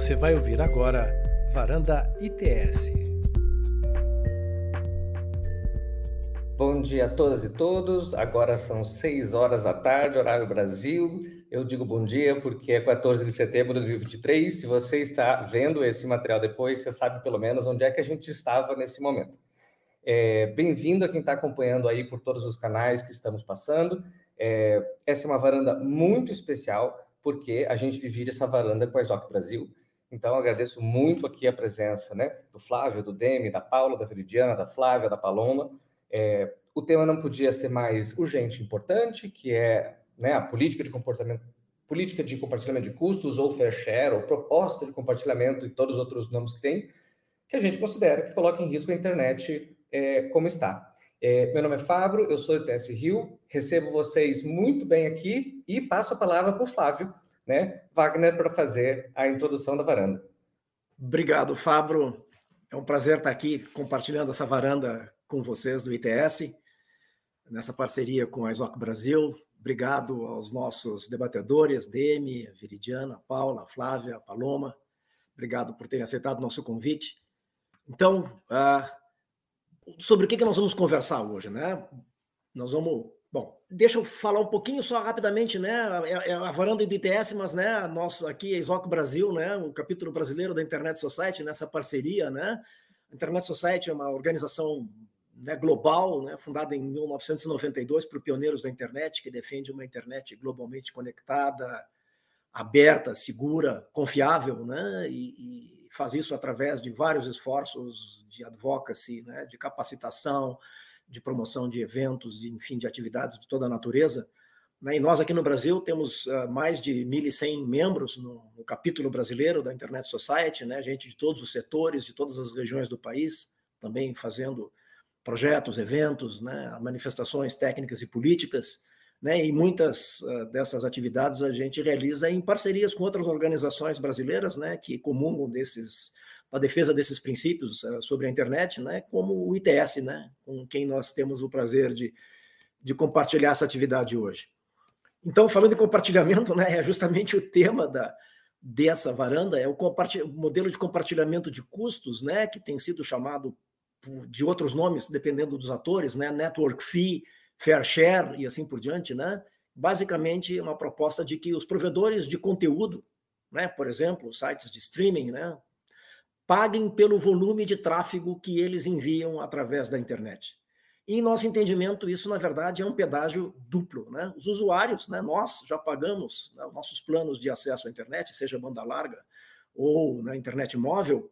Você vai ouvir agora Varanda ITS. Bom dia a todas e todos. Agora são 6 horas da tarde, horário Brasil. Eu digo bom dia porque é 14 de setembro de 2023. Se você está vendo esse material depois, você sabe pelo menos onde é que a gente estava nesse momento. É, Bem-vindo a quem está acompanhando aí por todos os canais que estamos passando. É, essa é uma varanda muito especial porque a gente divide essa varanda com a Exoc Brasil. Então, agradeço muito aqui a presença né, do Flávio, do Demi, da Paula, da Veridiana, da Flávia, da Paloma. É, o tema não podia ser mais urgente e importante, que é né, a política de comportamento, política de compartilhamento de custos, ou fair share, ou proposta de compartilhamento e todos os outros nomes que tem, que a gente considera que coloca em risco a internet é, como está. É, meu nome é Fábio, eu sou do TS Rio, recebo vocês muito bem aqui e passo a palavra para o Flávio, né, Wagner, para fazer a introdução da varanda. Obrigado, Fábio. É um prazer estar aqui compartilhando essa varanda com vocês do ITS, nessa parceria com a Exoc Brasil. Obrigado aos nossos debatedores, Demi, Viridiana, Paula, Flávia, Paloma. Obrigado por terem aceitado o nosso convite. Então, uh, sobre o que, que nós vamos conversar hoje, né? Nós vamos Bom, deixa eu falar um pouquinho só rapidamente, né? É, é a varanda do ITS, mas né, nosso aqui é Exoc Brasil, né? O capítulo brasileiro da Internet Society, nessa parceria, né? A Internet Society é uma organização né, global, né, fundada em 1992 por pioneiros da internet, que defende uma internet globalmente conectada, aberta, segura, confiável, né? E, e faz isso através de vários esforços de advocacy, né? De capacitação de promoção de eventos, de, enfim, de atividades de toda a natureza. Né? E nós aqui no Brasil temos uh, mais de 1.100 membros no, no, capítulo brasileiro da Internet Society, né? gente de todos os setores, de todas as regiões do país, também fazendo projetos, eventos, né? manifestações técnicas e políticas. Né? E muitas uh, dessas atividades a gente realiza em parcerias com outras organizações brasileiras né? que comungam desses a defesa desses princípios uh, sobre a internet, né, como o ITS, né, com quem nós temos o prazer de, de compartilhar essa atividade hoje. Então, falando em compartilhamento, né, é justamente o tema da, dessa varanda, é o, o modelo de compartilhamento de custos, né, que tem sido chamado de outros nomes, dependendo dos atores, né, network fee, fair share e assim por diante, né, basicamente uma proposta de que os provedores de conteúdo, né, por exemplo, sites de streaming, né, paguem pelo volume de tráfego que eles enviam através da internet. E, em nosso entendimento, isso, na verdade, é um pedágio duplo. Né? Os usuários, né, nós já pagamos né, nossos planos de acesso à internet, seja banda larga ou na internet móvel,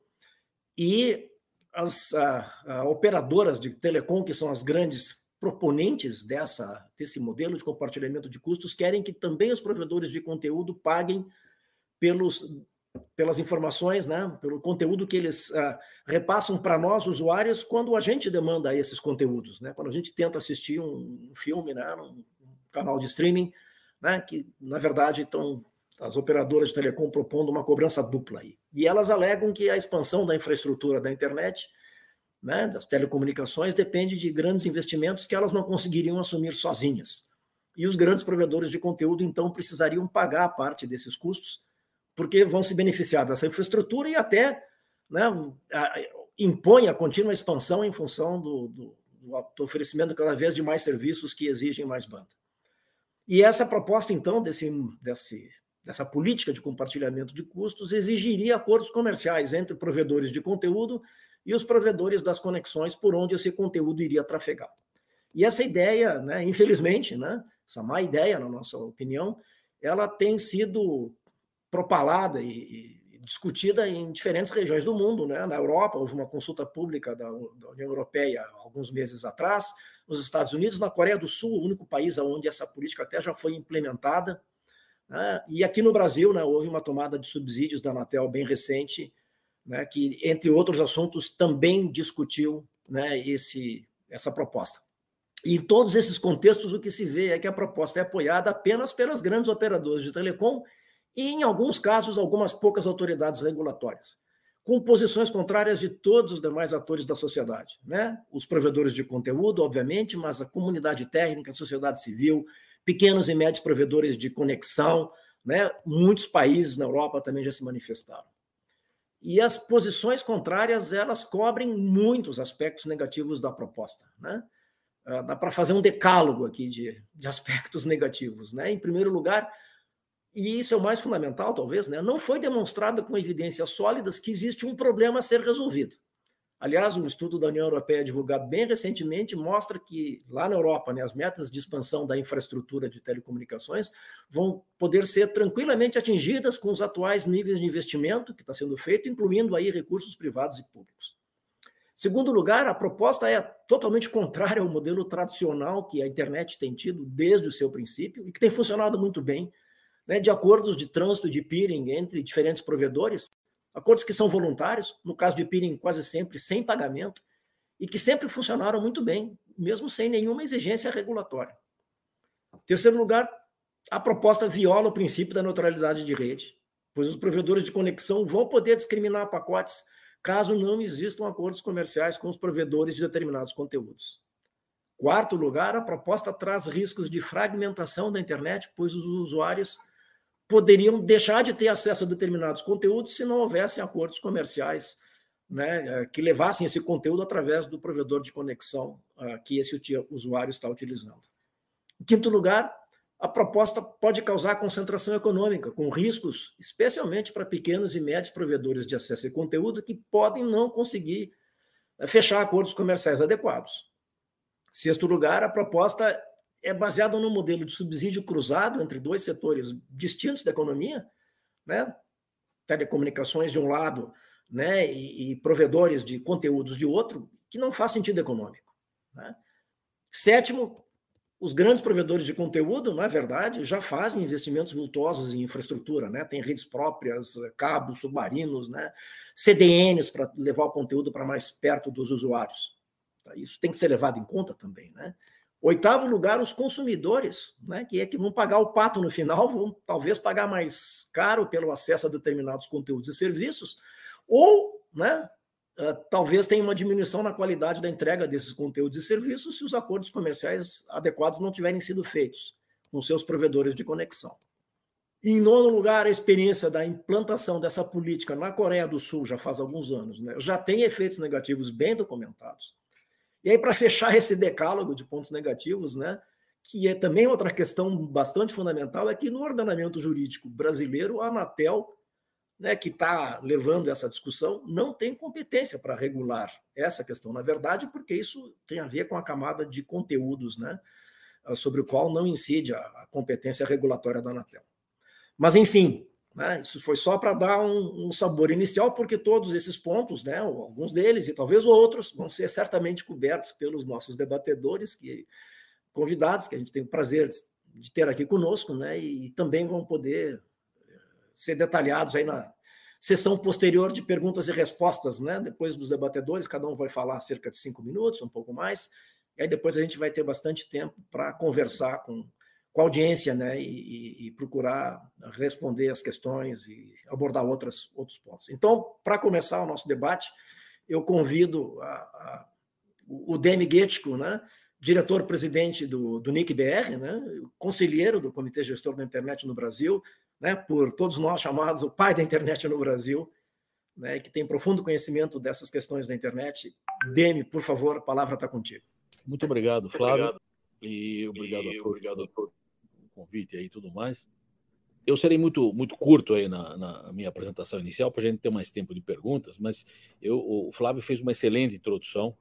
e as a, a operadoras de telecom, que são as grandes proponentes dessa, desse modelo de compartilhamento de custos, querem que também os provedores de conteúdo paguem pelos pelas informações, né, pelo conteúdo que eles uh, repassam para nós, usuários, quando a gente demanda esses conteúdos. Né, quando a gente tenta assistir um, um filme, né, um canal de streaming, né, que, na verdade, estão as operadoras de telecom propondo uma cobrança dupla aí. E elas alegam que a expansão da infraestrutura da internet, né, das telecomunicações, depende de grandes investimentos que elas não conseguiriam assumir sozinhas. E os grandes provedores de conteúdo, então, precisariam pagar parte desses custos porque vão se beneficiar dessa infraestrutura e até né, impõe a contínua expansão em função do, do, do, oferecimento cada vez de mais serviços que exigem mais banda. E essa proposta, então, desse, desse, dessa política de compartilhamento de custos exigiria acordos comerciais entre provedores de conteúdo e os provedores das conexões por onde esse conteúdo iria trafegar. E essa ideia, né, infelizmente, né, essa má ideia, na nossa opinião, ela tem sido propalada e, e, discutida em diferentes regiões do mundo. Né? Na Europa, houve uma consulta pública da, da União Europeia alguns meses atrás, nos Estados Unidos, na Coreia do Sul, o único país onde essa política até já foi implementada. Né? E aqui no Brasil, né, houve uma tomada de subsídios da Anatel bem recente, né, que, entre outros assuntos, também discutiu né, esse, essa proposta. E em todos esses contextos, o que se vê é que a proposta é apoiada apenas pelas grandes operadoras de telecom e, em alguns casos, algumas poucas autoridades regulatórias, com posições contrárias de todos os demais atores da sociedade. Né? Os provedores de conteúdo, obviamente, mas a comunidade técnica, a sociedade civil, pequenos e médios provedores de conexão, né? muitos países na Europa também já se manifestaram. e as posições contrárias elas cobrem muitos aspectos negativos da proposta. Né? Ah, dá para fazer um decálogo aqui de, de aspectos negativos. Né? Em primeiro lugar, e isso é o mais fundamental, talvez, né? não foi demonstrado com evidências sólidas que existe um problema a ser resolvido. Aliás, um estudo da União Europeia divulgado bem recentemente mostra que lá na Europa, né, as metas de expansão da infraestrutura de telecomunicações vão poder ser tranquilamente atingidas com os atuais níveis de investimento que está sendo feito, incluindo aí recursos privados e públicos. Segundo lugar, a proposta é totalmente contrária ao modelo tradicional que a internet tem tido desde o seu princípio e que tem funcionado muito bem, né, de acordos de trânsito de peering entre diferentes provedores, acordos que são voluntários, no caso de peering quase sempre sem pagamento, e que sempre funcionaram muito bem, mesmo sem nenhuma exigência regulatória. Terceiro lugar, a proposta viola o princípio da neutralidade de rede, pois os provedores de conexão vão poder discriminar pacotes caso não existam acordos comerciais com os provedores de determinados conteúdos. Quarto lugar, a proposta traz riscos de fragmentação da internet, pois os usuários poderiam deixar de ter acesso a determinados conteúdos se não houvessem acordos comerciais né, eh, que levassem esse conteúdo através do provedor de conexão uh, que esse usuário está utilizando. Em quinto lugar, a proposta pode causar concentração econômica, com riscos, especialmente para pequenos e médios provedores de acesso a conteúdo que podem não conseguir eh, fechar acordos comerciais adequados. Sexto lugar, a proposta é baseado num modelo de subsídio cruzado entre dois setores distintos da economia, né? telecomunicações de um lado né? e, e provedores de conteúdos de outro, que não faz sentido econômico. Né? Sétimo, os grandes provedores de conteúdo, na verdade, já fazem investimentos vultosos em infraestrutura, né? Tem redes próprias, cabos submarinos, né? CDNs para levar o conteúdo para mais perto dos usuários. Tá? Isso tem que ser levado em conta também, né? Oitavo lugar, os consumidores, né, que é que vão pagar o pato no final, vão talvez pagar mais caro pelo acesso a determinados conteúdos e serviços, ou né, uh, talvez tenha uma diminuição na qualidade da entrega desses conteúdos e serviços se os acordos comerciais adequados não tiverem sido feitos com seus provedores de conexão. Em nono lugar, a experiência da implantação dessa política na Coreia do Sul já faz alguns anos, né, já tem efeitos negativos bem documentados. E aí, para fechar esse decálogo de pontos negativos, né, que é também outra questão bastante fundamental, é que no ordenamento jurídico brasileiro, a Anatel, né, que está levando essa discussão, não tem competência para regular essa questão, na verdade, porque isso tem a ver com a camada de conteúdos, né, sobre o qual não incide a competência regulatória da Anatel. Mas, enfim, né? Isso foi só para dar um, um, sabor inicial, porque todos esses pontos, né, alguns deles e talvez outros, vão ser certamente cobertos pelos nossos debatedores, que convidados, que a gente tem o prazer de ter aqui conosco, né, e também vão poder eh, ser detalhados aí na sessão posterior de perguntas e respostas, né? Depois dos debatedores, cada um vai falar cerca de cinco minutos, um pouco mais, e aí depois a gente vai ter bastante tempo para conversar com com a audiência, né, e, e, procurar responder as questões e abordar outras, outros pontos. Então, para começar o nosso debate, eu convido a, a, o Demi Getchko, né, diretor-presidente do, do NIC-BR, né, conselheiro do Comitê Gestor da Internet no Brasil, né, por todos nós chamados o pai da internet no Brasil, né, que tem profundo conhecimento dessas questões da internet. Demi, por favor, a palavra está contigo. Muito obrigado, Flávio. Muito obrigado. E obrigado e a todos. Obrigado a todos convite aí e tudo mais. Eu serei muito, muito curto aí na, na minha apresentação inicial, para a gente ter mais tempo de perguntas, mas eu, o Flávio fez uma excelente introdução.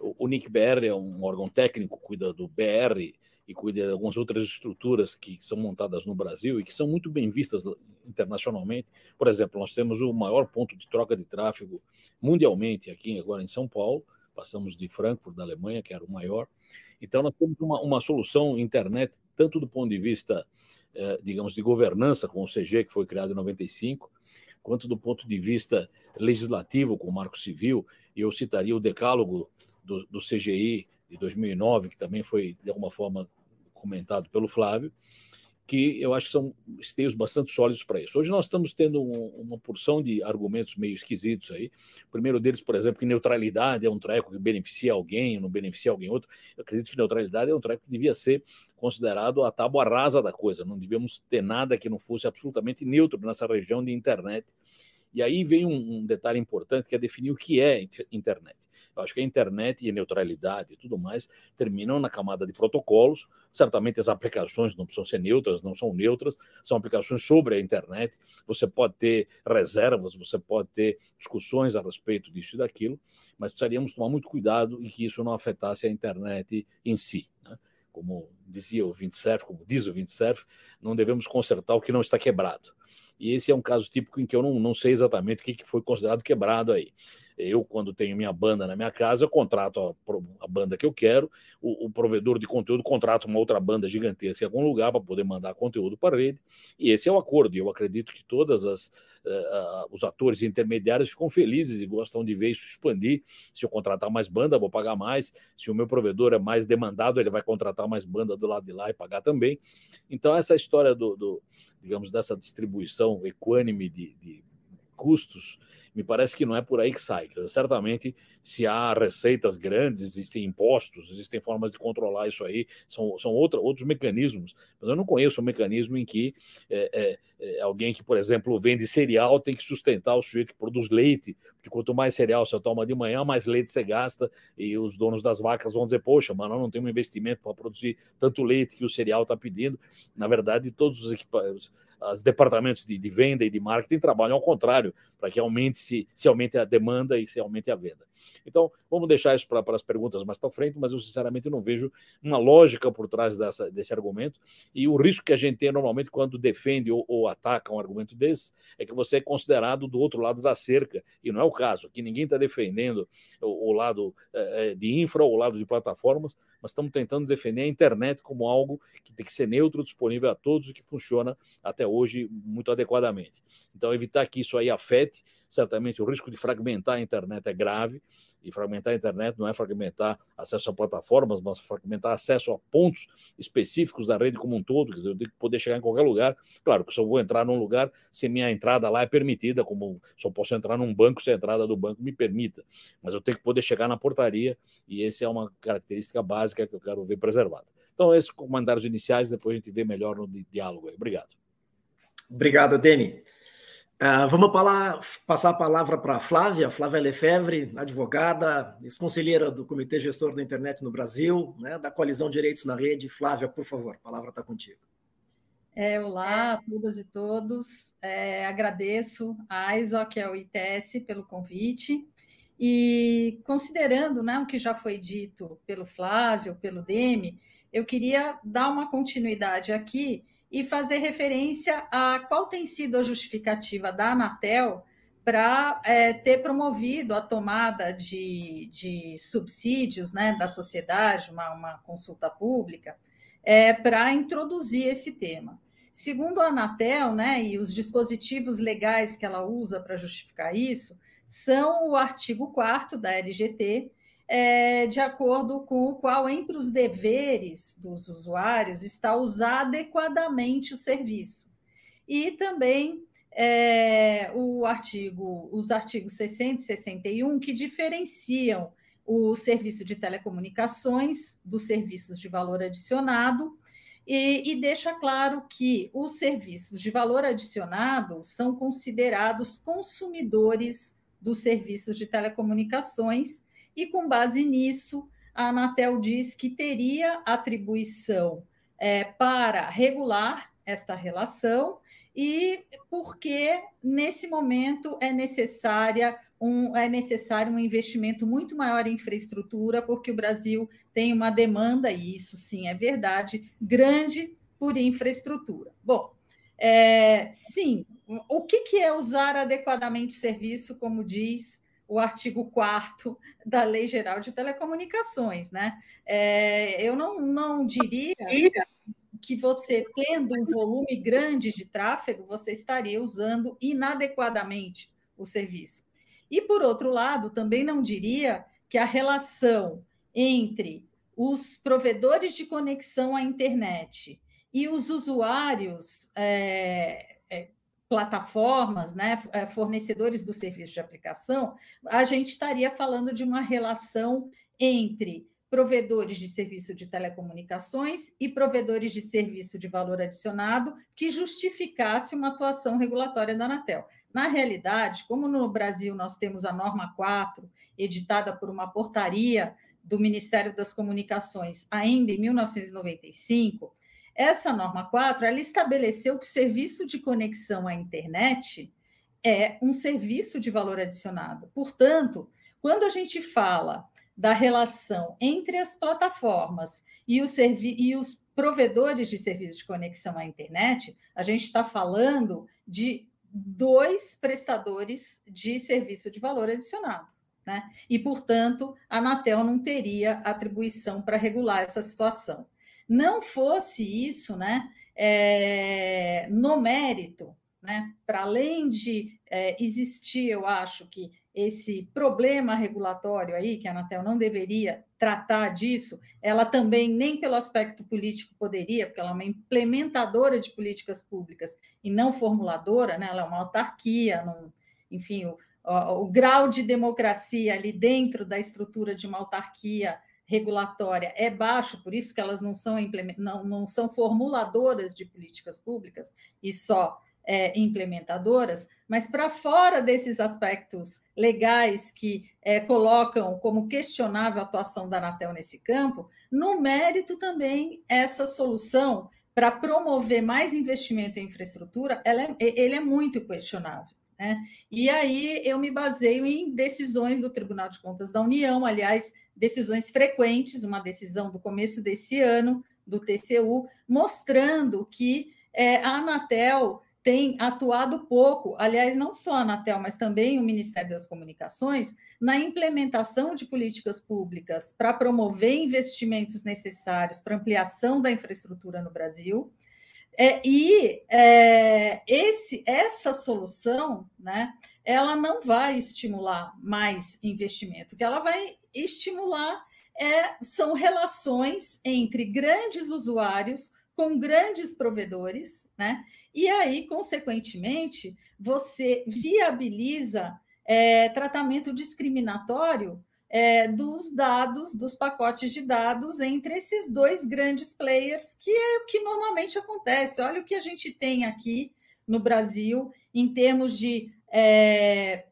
O, o NIC-BR é um órgão técnico, cuida do BR e cuida de algumas outras estruturas que são montadas no Brasil e que são muito bem vistas internacionalmente. Por exemplo, nós temos o maior ponto de troca de tráfego mundialmente aqui agora em São Paulo, passamos de Frankfurt, da Alemanha, que era o maior, então, nós temos uma, uma solução internet, tanto do ponto de vista, eh, digamos, de governança, com o CG, que foi criado em 95, quanto do ponto de vista legislativo, com o Marco Civil, eu citaria o decálogo do, do CGI de 2009, que também foi, de alguma forma, comentado pelo Flávio, que eu acho que são esteios bastante sólidos para isso. Hoje nós estamos tendo um, uma porção de argumentos meio esquisitos aí. O primeiro deles, por exemplo, que neutralidade é um treco que beneficia alguém, não beneficia alguém outro. Eu acredito que neutralidade é um treco que devia ser considerado a tábua rasa da coisa. Não devíamos ter nada que não fosse absolutamente neutro nessa região de internet. E aí vem um, um detalhe importante que é definir o que é internet. Eu acho que a internet e a neutralidade e tudo mais terminam na camada de protocolos. Certamente as aplicações não precisam ser neutras, não são neutras, são aplicações sobre a internet. Você pode ter reservas, você pode ter discussões a respeito disso e daquilo, mas precisaríamos tomar muito cuidado em que isso não afetasse a internet em si. Né? Como dizia o Windsurf, como diz o Windsurf, não devemos consertar o que não está quebrado. E esse é um caso típico em que eu não, não sei exatamente o que, que foi considerado quebrado aí. Eu, quando tenho minha banda na minha casa, eu contrato a, a banda que eu quero, o, o, provedor de conteúdo contrata uma outra banda gigantesca em algum lugar para poder mandar conteúdo para a rede, e esse é o acordo. E eu acredito que todas as uh, os atores intermediários ficam felizes e gostam de ver isso expandir. Se eu contratar mais banda, vou pagar mais. Se o meu provedor é mais demandado, ele vai contratar mais banda do lado de lá e pagar também. Então, essa história do, do digamos, dessa distribuição equânime de, de custos me parece que não é por aí que sai. Certamente, se há receitas grandes, existem impostos, existem formas de controlar isso aí, são, são outra, outros mecanismos. Mas eu não conheço um mecanismo em que é, é, é, alguém que, por exemplo, vende cereal tem que sustentar o sujeito que produz leite, porque quanto mais cereal você toma de manhã, mais leite você gasta, e os donos das vacas vão dizer: Poxa, mas nós não temos um investimento para produzir tanto leite que o cereal está pedindo. Na verdade, todos os os departamentos de, de, venda e de marketing trabalham ao contrário, para que aumente se, se aumente a demanda e se aumente a venda. Então, vamos deixar isso para as perguntas mais para frente, mas eu sinceramente não vejo uma lógica por trás dessa, desse argumento. E o risco que a gente tem normalmente quando defende ou, ou ataca um argumento desse é que você é considerado do outro lado da cerca, e não é o caso. Aqui ninguém está defendendo o, o lado é, de infra ou o lado de plataformas, mas estamos tentando defender a internet como algo que tem que ser neutro, disponível a todos e que funciona até hoje muito adequadamente. Então, evitar que isso aí afete, certamente o risco de fragmentar a internet é grave, e fragmentar a internet não é fragmentar acesso a plataformas, mas fragmentar acesso a pontos específicos da rede como um todo, quer dizer, eu tenho que poder chegar em qualquer lugar. Claro que só vou entrar num lugar se minha entrada lá é permitida, como só posso entrar num banco se a entrada do banco me permita, mas eu tenho que poder chegar na portaria, e essa é uma característica básica que eu quero ver preservada. Então, esses comentários iniciais, depois a gente vê melhor no diálogo aí. Obrigado. Obrigado, Deni. Uh, vamos falar, passar a palavra para a Flávia, Flávia Lefebvre, advogada, ex-conselheira do Comitê Gestor da Internet no Brasil, né, da Coalizão Direitos na Rede. Flávia, por favor, a palavra está contigo. É, olá a todas e todos. É, agradeço a ISOC e ao ITS pelo convite. E considerando né, o que já foi dito pelo Flávio, pelo Demi, eu queria dar uma continuidade aqui e fazer referência a qual tem sido a justificativa da Anatel para é, ter promovido a tomada de, de subsídios né, da sociedade, uma, uma consulta pública, é, para introduzir esse tema. Segundo a Anatel, né, e os dispositivos legais que ela usa para justificar isso, são o artigo 4 da LGT, é, de acordo com o qual, entre os deveres dos usuários, está usar adequadamente o serviço. E também é, o artigo, os artigos 60 e 61, que diferenciam o serviço de telecomunicações dos serviços de valor adicionado, e, e, deixa claro que os serviços de valor adicionado são considerados consumidores dos serviços de telecomunicações e, com base nisso, a Anatel diz que teria atribuição é, para regular esta relação e porque nesse momento é necessária um, é necessário um investimento muito maior em infraestrutura, porque o Brasil tem uma demanda, e isso sim é verdade, grande por infraestrutura. Bom, é, sim, o que, que é usar adequadamente o serviço, como diz o artigo 4 da Lei Geral de Telecomunicações, né? É, eu não, não diria que você, tendo um volume grande de tráfego, você estaria usando inadequadamente o serviço. E, por outro lado, também não diria que a relação entre os provedores de conexão à internet e os usuários é, é, plataformas, né, eh, fornecedores do serviço de aplicação, a gente estaria falando de uma relação entre provedores de serviço de telecomunicações e provedores de serviço de valor adicionado que justificasse uma atuação regulatória da Anatel. Na realidade, como no Brasil nós temos a norma 4, editada por uma portaria do Ministério das Comunicações ainda em 1995, essa norma 4 ela estabeleceu que o serviço de conexão à internet é um serviço de valor adicionado. Portanto, quando a gente fala da relação entre as plataformas e os, e os provedores de serviço de conexão à internet, a gente está falando de dois prestadores de serviço de valor adicionado. Né? E, portanto, a Anatel não teria atribuição para regular essa situação. Não fosse isso, né, é, no mérito, né, para além de é, existir, eu acho que esse problema regulatório aí, que a Anatel não deveria tratar disso, ela também, nem pelo aspecto político, poderia, porque ela é uma implementadora de políticas públicas e não formuladora, né? ela é uma autarquia, enfim, o, o, o grau de democracia ali dentro da estrutura de uma autarquia regulatória é baixo, por isso que elas não são, não, não são formuladoras de políticas públicas e só é, implementadoras, mas para fora desses aspectos legais que é, colocam como questionável a atuação da Anatel nesse campo, no mérito também essa solução para promover mais investimento em infraestrutura, é, ele é muito questionável. Né? E aí eu me baseio em decisões do Tribunal de Contas da União, aliás, decisões frequentes, uma decisão do começo desse ano, do TCU, mostrando que é, a Anatel tem atuado pouco, aliás, não só a Anatel, mas também o Ministério das Comunicações, na implementação de políticas públicas para promover investimentos necessários para ampliação da infraestrutura no Brasil. É, e é, esse, essa solução, né, ela não vai estimular mais investimento, que ela vai estimular é, são relações entre grandes usuários com grandes provedores, né? E aí, consequentemente, você viabiliza é, tratamento discriminatório é, dos dados, dos pacotes de dados entre esses dois grandes players, que é o que normalmente acontece. Olha o que a gente tem aqui no Brasil em termos de é,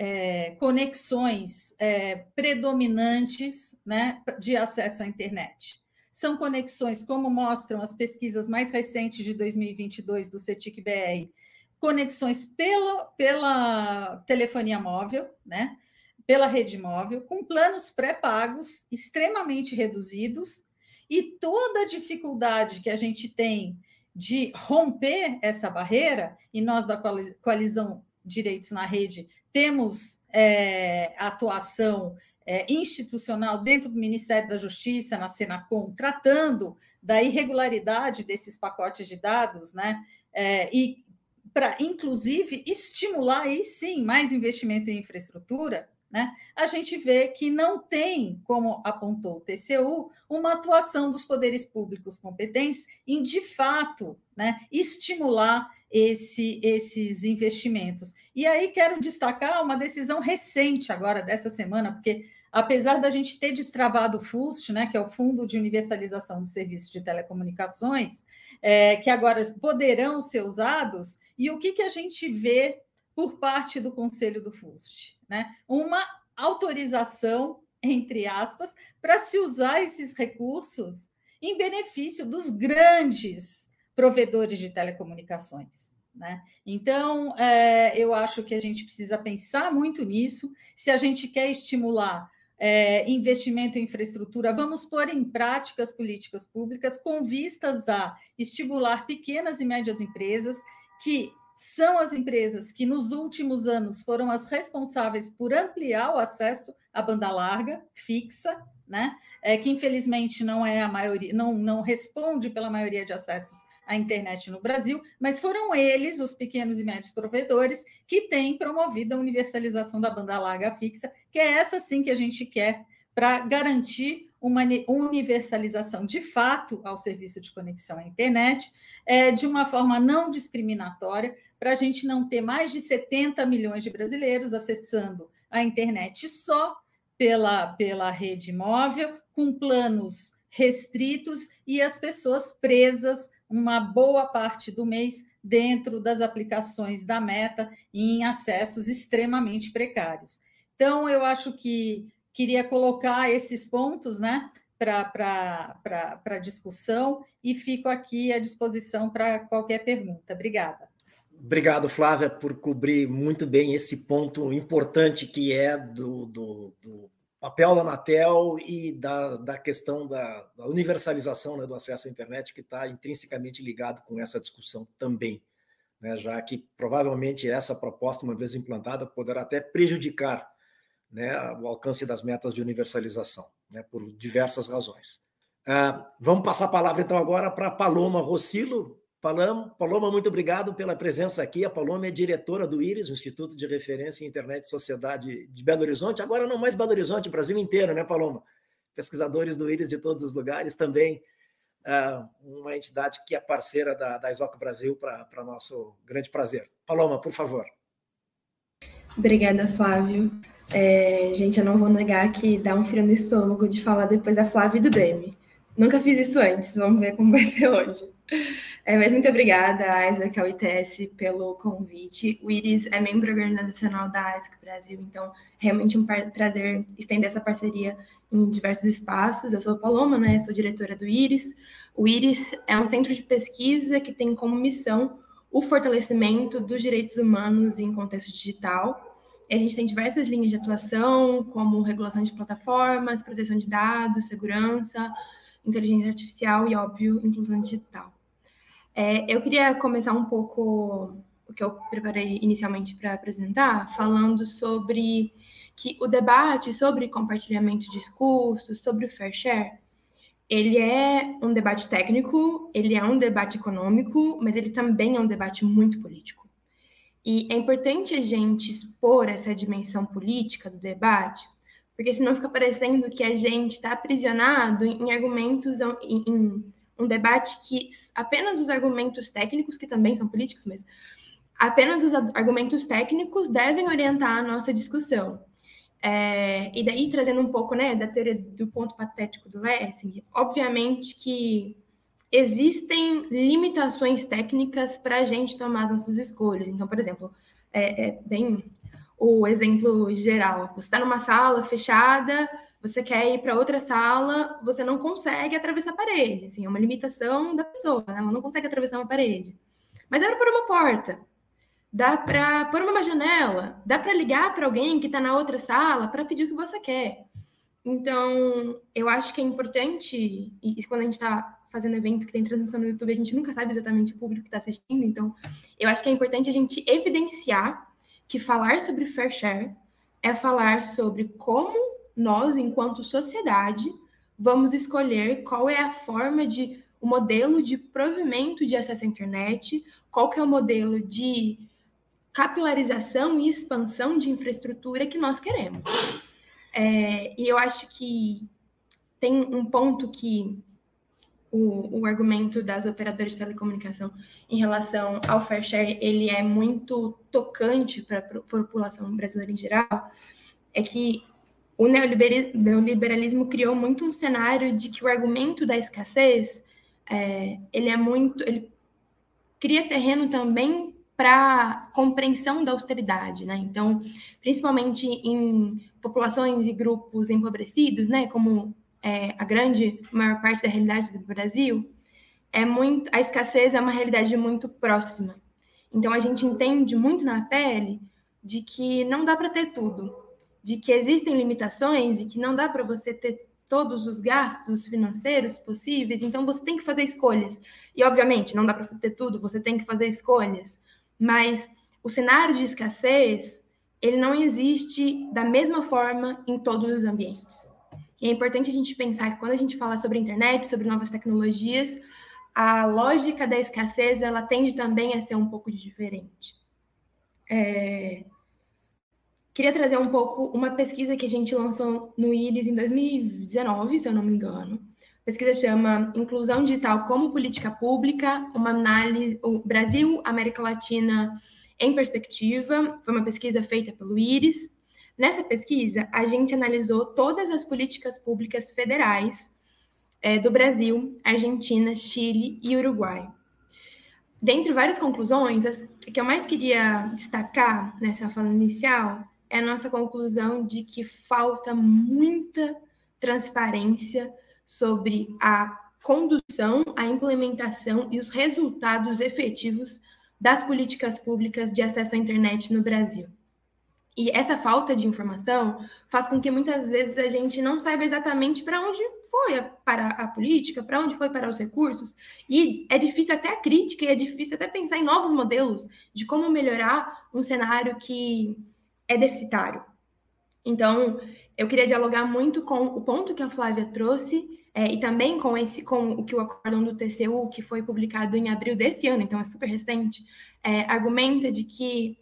é, conexões é, predominantes né, de acesso à internet. São conexões, como mostram as pesquisas mais recentes de 2022 do CETIC-BR, conexões pela, pela telefonia móvel, né? pela rede móvel, com planos pré-pagos extremamente reduzidos, e toda a dificuldade que a gente tem de romper essa barreira, e nós da Coalizão Direitos na Rede temos é, atuação é, institucional dentro do Ministério da Justiça, na Senacom, tratando da irregularidade desses pacotes de dados, né? É, e para, inclusive, estimular aí sim mais investimento em infraestrutura, né? A gente vê que não tem, como apontou o TCU, uma atuação dos poderes públicos competentes em, de fato, né, estimular esse, esses investimentos. E aí quero destacar uma decisão recente agora dessa semana, porque apesar da gente ter destravado o FUST, né, que é o Fundo de Universalização do Serviço de Telecomunicações, é, que agora poderão ser usados, e o que, que a gente vê por parte do Conselho do FUST? Né? Uma autorização, entre aspas, para se usar esses recursos em benefício dos grandes provedores de telecomunicações. Né? Então, é, eu acho que a gente precisa pensar muito nisso. Se a gente quer estimular é, investimento em infraestrutura, vamos pôr em prática as políticas públicas com vistas a estimular pequenas e médias empresas, que são as empresas que nos últimos anos foram as responsáveis por ampliar o acesso à banda larga fixa, né? É, que infelizmente não é a maioria, não, não responde pela maioria de acessos à internet no Brasil, mas foram eles, os pequenos e médios provedores, que têm promovido a universalização da banda larga fixa, que é essa sim que a gente quer para garantir uma universalização de fato ao serviço de conexão à internet, é, de uma forma não discriminatória, para a gente não ter mais de 70 milhões de brasileiros acessando a internet só pela, pela rede móvel, com planos restritos e as pessoas presas uma boa parte do mês dentro das aplicações da Meta em acessos extremamente precários. Então, eu acho que queria colocar esses pontos né, para discussão e fico aqui à disposição para qualquer pergunta. Obrigada. Obrigado, Flávia, por cobrir muito bem esse ponto importante que é do, do, do papel da Anatel e da, da questão da, da universalização né, do acesso à internet, que está intrinsecamente ligado com essa discussão também, né, já que provavelmente essa proposta, uma vez implantada, poderá até prejudicar né, o alcance das metas de universalização, né, por diversas razões. Uh, vamos passar a palavra então agora para Paloma Rossilo, Paloma, muito obrigado pela presença aqui. A Paloma é diretora do IRIS, Instituto de Referência em Internet e Sociedade de Belo Horizonte. Agora não mais Belo Horizonte, Brasil inteiro, né, Paloma? Pesquisadores do IRIS de todos os lugares também. Uh, uma entidade que é parceira da, da Brasil para nosso grande prazer. Paloma, por favor. Obrigada, Flávio. É, gente, eu não vou negar que dá um frio no estômago de falar depois da Flávia e do Demi. Nunca fiz isso antes, vamos ver como vai ser hoje. É, mas muito obrigada, Isaac, ao ITS, pelo convite. O IRIS é membro organizacional da ISAC Brasil, então realmente um prazer estender essa parceria em diversos espaços. Eu sou a Paloma, né? Sou diretora do IRIS. O IRIS é um centro de pesquisa que tem como missão o fortalecimento dos direitos humanos em contexto digital. E a gente tem diversas linhas de atuação, como regulação de plataformas, proteção de dados, segurança, inteligência artificial e, óbvio, inclusão digital. É, eu queria começar um pouco o que eu preparei inicialmente para apresentar, falando sobre que o debate sobre compartilhamento de discursos, sobre o fair share, ele é um debate técnico, ele é um debate econômico, mas ele também é um debate muito político. E é importante a gente expor essa dimensão política do debate, porque senão fica parecendo que a gente está aprisionado em argumentos, em, em um debate que apenas os argumentos técnicos, que também são políticos, mas apenas os argumentos técnicos devem orientar a nossa discussão. É, e daí, trazendo um pouco né, da teoria do ponto patético do Lessing, obviamente que existem limitações técnicas para a gente tomar as nossas escolhas. Então, por exemplo, é, é bem o exemplo geral: você está numa sala fechada, você quer ir para outra sala, você não consegue atravessar a parede. Assim, é uma limitação da pessoa, né? ela não consegue atravessar uma parede. Mas dá para pôr uma porta, dá para pôr uma janela, dá para ligar para alguém que está na outra sala para pedir o que você quer. Então, eu acho que é importante, e, quando a gente está fazendo evento que tem transmissão no YouTube, a gente nunca sabe exatamente o público que está assistindo, então eu acho que é importante a gente evidenciar que falar sobre fair share é falar sobre como nós, enquanto sociedade, vamos escolher qual é a forma de o modelo de provimento de acesso à internet, qual que é o modelo de capilarização e expansão de infraestrutura que nós queremos. É, e eu acho que tem um ponto que o, o, argumento das operadoras de telecomunicação em relação ao fair share ele é muito tocante para a população brasileira em geral, é que o neoliberalismo criou muito um cenário de que o argumento da escassez é, ele é muito ele cria terreno também para compreensão da austeridade, né? Então, principalmente em populações e grupos empobrecidos, né, como é, a grande maior parte da realidade do Brasil, é muito a escassez é uma realidade muito próxima. Então, a gente entende muito na pele de que não dá para ter tudo, de que existem limitações e que não dá para você ter todos os gastos financeiros possíveis, então você tem que fazer escolhas. E, obviamente, não dá para ter tudo, você tem que fazer escolhas. Mas o cenário de escassez, ele não existe da mesma forma em todos os ambientes. E é importante a gente pensar que quando a gente fala sobre internet, sobre novas tecnologias, a lógica da escassez, ela tende também a ser um pouco diferente. É... Queria trazer um pouco uma pesquisa que a gente lançou no IRIS em 2019, se eu não me engano. A pesquisa chama Inclusão Digital como Política Pública, uma análise, o Brasil, América Latina em perspectiva. Foi uma pesquisa feita pelo IRIS. Nessa pesquisa, a gente analisou todas as políticas públicas federais é, do Brasil, Argentina, Chile e Uruguai. Dentre várias conclusões, as que eu mais queria destacar nessa fala inicial é a nossa conclusão de que falta muita transparência sobre a condução, a implementação e os resultados efetivos das políticas públicas de acesso à internet no Brasil. E essa falta de informação faz com que muitas vezes a gente não saiba exatamente para onde foi para a política, para onde foi para os recursos. E é difícil até a crítica e é difícil até pensar em novos modelos de como melhorar um cenário que é deficitário. Então, eu queria dialogar muito com o ponto que a Flávia trouxe é, e também com esse com o que o acórdão do TCU, que foi publicado em abril desse ano, então é super recente, é, argumenta de que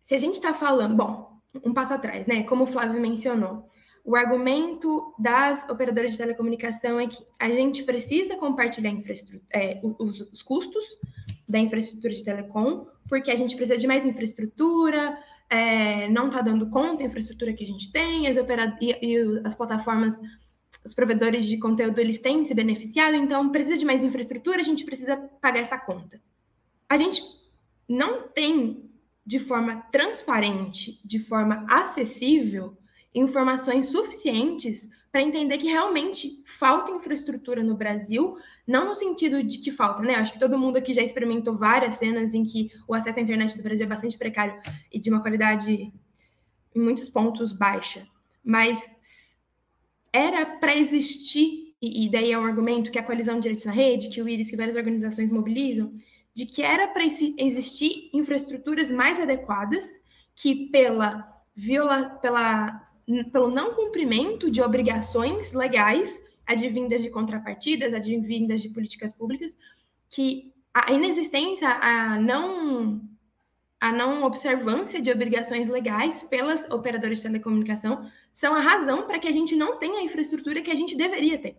se a gente está falando, bom, um passo atrás, né? Como o Flávio mencionou, o argumento das operadoras de telecomunicação é que a gente precisa compartilhar é, os, os, custos da infraestrutura de telecom, porque a gente precisa de mais infraestrutura, é, não está dando conta da infraestrutura que a gente tem, as, e, e as plataformas, os provedores de conteúdo, eles têm se beneficiado, então precisa de mais infraestrutura, a gente precisa pagar essa conta. A gente não tem de forma transparente, de forma acessível, informações suficientes para entender que realmente falta infraestrutura no Brasil, não no sentido de que falta, né? Acho que todo mundo aqui já experimentou várias cenas em que o acesso à internet do Brasil é bastante precário e de uma qualidade em muitos pontos baixa. Mas era para existir, e daí é um argumento que a coalizão de direitos na rede, que o IRIS, que várias organizações mobilizam, de que era para existir infraestruturas mais adequadas que pela viola, pela, pelo não cumprimento de obrigações legais advindas de contrapartidas, advindas de políticas públicas, que a inexistência, a não a não observância de obrigações legais pelas operadoras de telecomunicação são a razão para que a gente não tenha a infraestrutura que a gente deveria ter.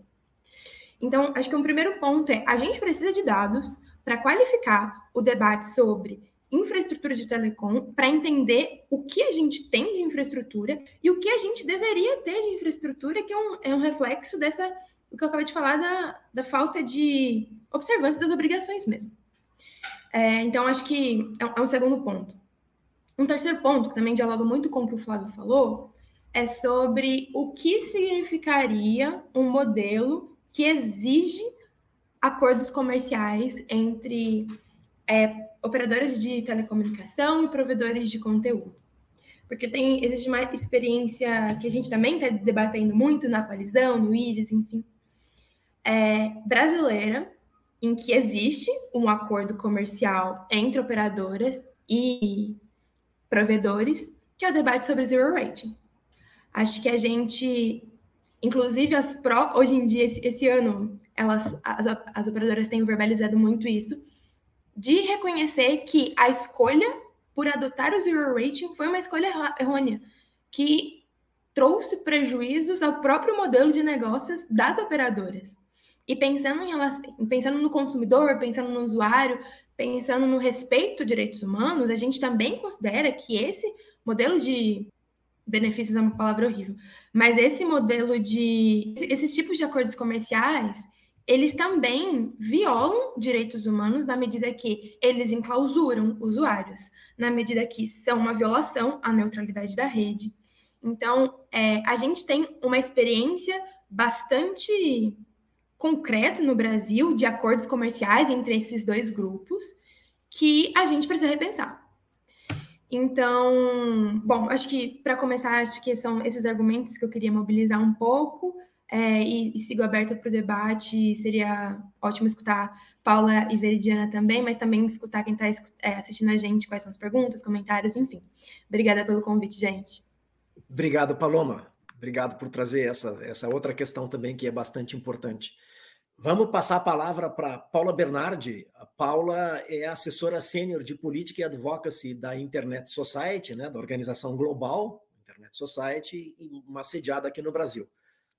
Então, acho que um primeiro ponto é a gente precisa de dados, para qualificar o debate sobre infraestrutura de telecom, para entender o que a gente tem de infraestrutura e o que a gente deveria ter de infraestrutura, que é um, é um reflexo dessa, o que eu acabei de falar, da, da falta de observância das obrigações mesmo. É, então, acho que é, é um segundo ponto. Um terceiro ponto, que também dialoga muito com o que o Flávio falou, é sobre o que significaria um modelo que exige acordos comerciais entre é, operadoras de telecomunicação e provedores de conteúdo. Porque tem, existe uma experiência que a gente também está debatendo muito na coalizão, no IRIS, enfim, é, brasileira, em que existe um acordo comercial entre operadoras e provedores, que é o debate sobre zero rating. Acho que a gente, inclusive as pró, hoje em dia, esse, esse ano, elas, as, as operadoras têm verbalizado muito isso, de reconhecer que a escolha por adotar o zero rating foi uma escolha errônea, que trouxe prejuízos ao próprio modelo de negócios das operadoras. E pensando em pensando no consumidor, pensando no usuário, pensando no respeito a direitos humanos, a gente também considera que esse modelo de benefícios é uma palavra horrível, mas esse modelo de esses tipos de acordos comerciais, eles também violam direitos humanos na medida que eles enclausuram usuários, na medida que são uma violação à neutralidade da rede. Então, é, a gente tem uma experiência bastante concreta no Brasil de acordos comerciais entre esses dois grupos que a gente precisa repensar. Então, bom, acho que para começar, acho que são esses argumentos que eu queria mobilizar um pouco é, e, e, sigo aberta para o debate. Seria ótimo escutar Paula e Veridiana também, mas também escutar quem está é, assistindo a gente, quais são as perguntas, comentários, enfim. Obrigada pelo convite, gente. Obrigado, Paloma. Obrigado por trazer essa, essa outra questão também que é bastante importante. Vamos passar a palavra para Paula Bernardi. A Paula é assessora sênior de política e advocacy da Internet Society, né, da organização global Internet Society, e uma sediada aqui no Brasil.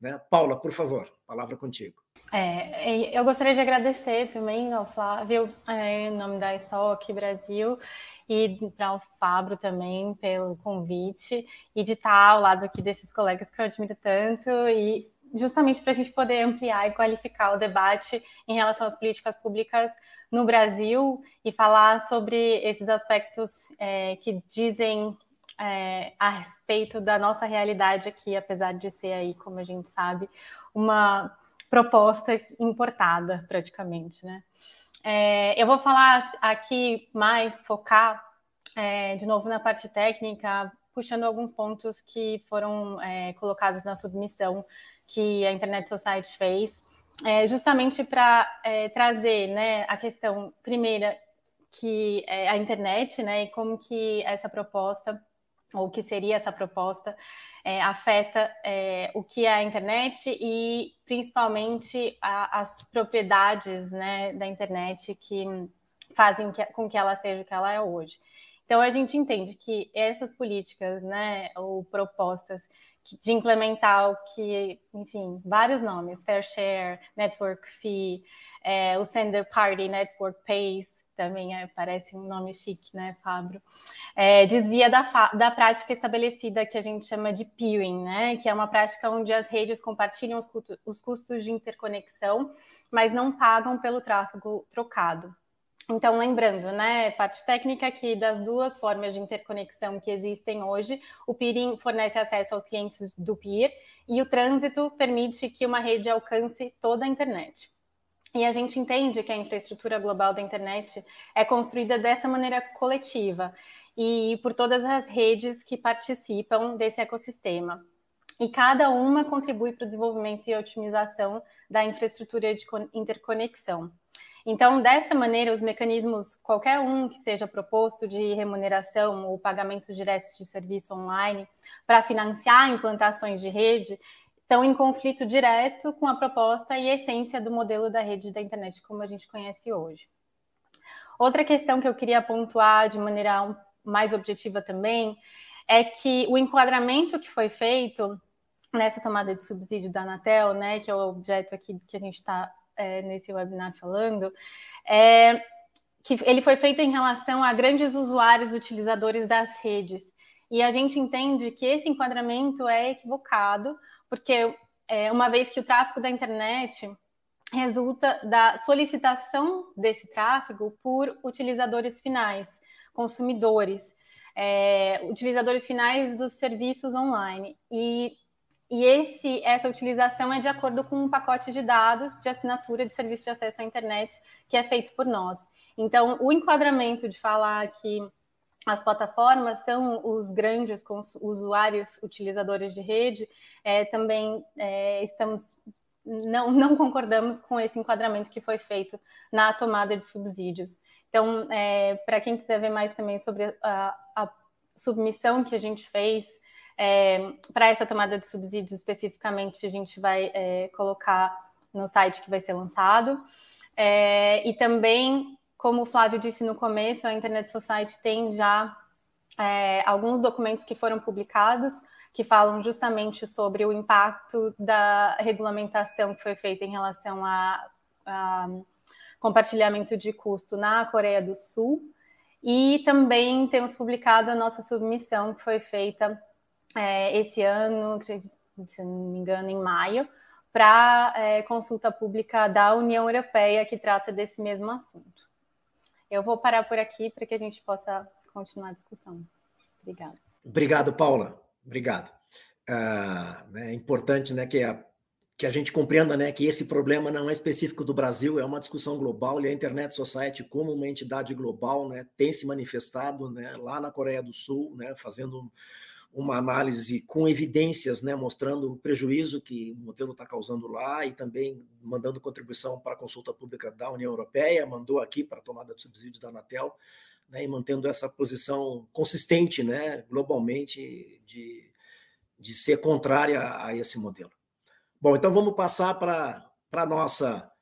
Né? Paula, por favor, palavra contigo. É, eu gostaria de agradecer também ao Flávio, é, em nome da Stock Brasil, e para o Fabro também pelo convite e de estar ao lado aqui desses colegas que eu admiro tanto e justamente para a gente poder ampliar e qualificar o debate em relação às políticas públicas no Brasil e falar sobre esses aspectos é, que dizem é, a respeito da nossa realidade aqui, apesar de ser aí, como a gente sabe, uma proposta importada praticamente, né? É, eu vou falar aqui mais, focar é, de novo na parte técnica, puxando alguns pontos que foram é, colocados na submissão que a Internet Society fez, é, justamente para é, trazer né, a questão, primeira, que é a internet, né, e como que essa proposta ou que seria essa proposta, é, afeta é, o que é a internet e principalmente a, as propriedades né, da internet que fazem que, com que ela seja o que ela é hoje. Então a gente entende que essas políticas, né, ou propostas de implementar o que, enfim, vários nomes, fair share, network fee, é, o sender party network pays, também é, parece um nome chique, né, Fabro? É, desvia da, da prática estabelecida que a gente chama de peering, né, que é uma prática onde as redes compartilham os, os custos de interconexão, mas não pagam pelo tráfego trocado. Então, lembrando, né, parte técnica aqui das duas formas de interconexão que existem hoje, o peering fornece acesso aos clientes do peer e o trânsito permite que uma rede alcance toda a internet. E a gente entende que a infraestrutura global da internet é construída dessa maneira coletiva e por todas as redes que participam desse ecossistema. E cada uma contribui para o desenvolvimento e otimização da infraestrutura de interconexão. Então, dessa maneira, os mecanismos, qualquer um que seja proposto de remuneração ou pagamento direto de serviço online para financiar implantações de rede, estão em conflito direto com a proposta e essência do modelo da rede da internet como a gente conhece hoje. Outra questão que eu queria pontuar de maneira mais objetiva também é que o enquadramento que foi feito nessa tomada de subsídio da Anatel, né, que é o objeto aqui que a gente está é, nesse webinar falando, é que ele foi feito em relação a grandes usuários utilizadores das redes. E a gente entende que esse enquadramento é equivocado, porque é, uma vez que o tráfego da internet resulta da solicitação desse tráfego por utilizadores finais, consumidores, é, utilizadores finais dos serviços online. E, e esse, essa utilização é de acordo com um pacote de dados de assinatura de serviço de acesso à internet que é feito por nós. Então, o enquadramento de falar que as plataformas são os grandes usuários utilizadores de rede, é, também é, estamos não, não concordamos com esse enquadramento que foi feito na tomada de subsídios. Então, é, para quem quiser ver mais também sobre a, a submissão que a gente fez é, para essa tomada de subsídios especificamente, a gente vai é, colocar no site que vai ser lançado. É, e também como o Flávio disse no começo, a Internet Society tem já é, alguns documentos que foram publicados que falam justamente sobre o impacto da regulamentação que foi feita em relação a, a compartilhamento de custo na Coreia do Sul. E também temos publicado a nossa submissão, que foi feita é, esse ano, se não me engano, em maio, para é, consulta pública da União Europeia, que trata desse mesmo assunto. Eu vou parar por aqui para que a gente possa continuar a discussão. Obrigada. Obrigado, Paula. Obrigado. Ah, né, é importante né, que, a, que a gente compreenda né, que esse problema não é específico do Brasil, é uma discussão global e a Internet Society, como uma entidade global, né, tem se manifestado né, lá na Coreia do Sul, né, fazendo uma análise com evidências, né, mostrando o prejuízo que o modelo está causando lá e também mandando contribuição para a consulta pública da União Europeia, mandou aqui para a tomada de subsídios da Anatel, né, e mantendo essa posição consistente, né, globalmente, de, de ser contrária a esse modelo. Bom, então vamos passar para a nossa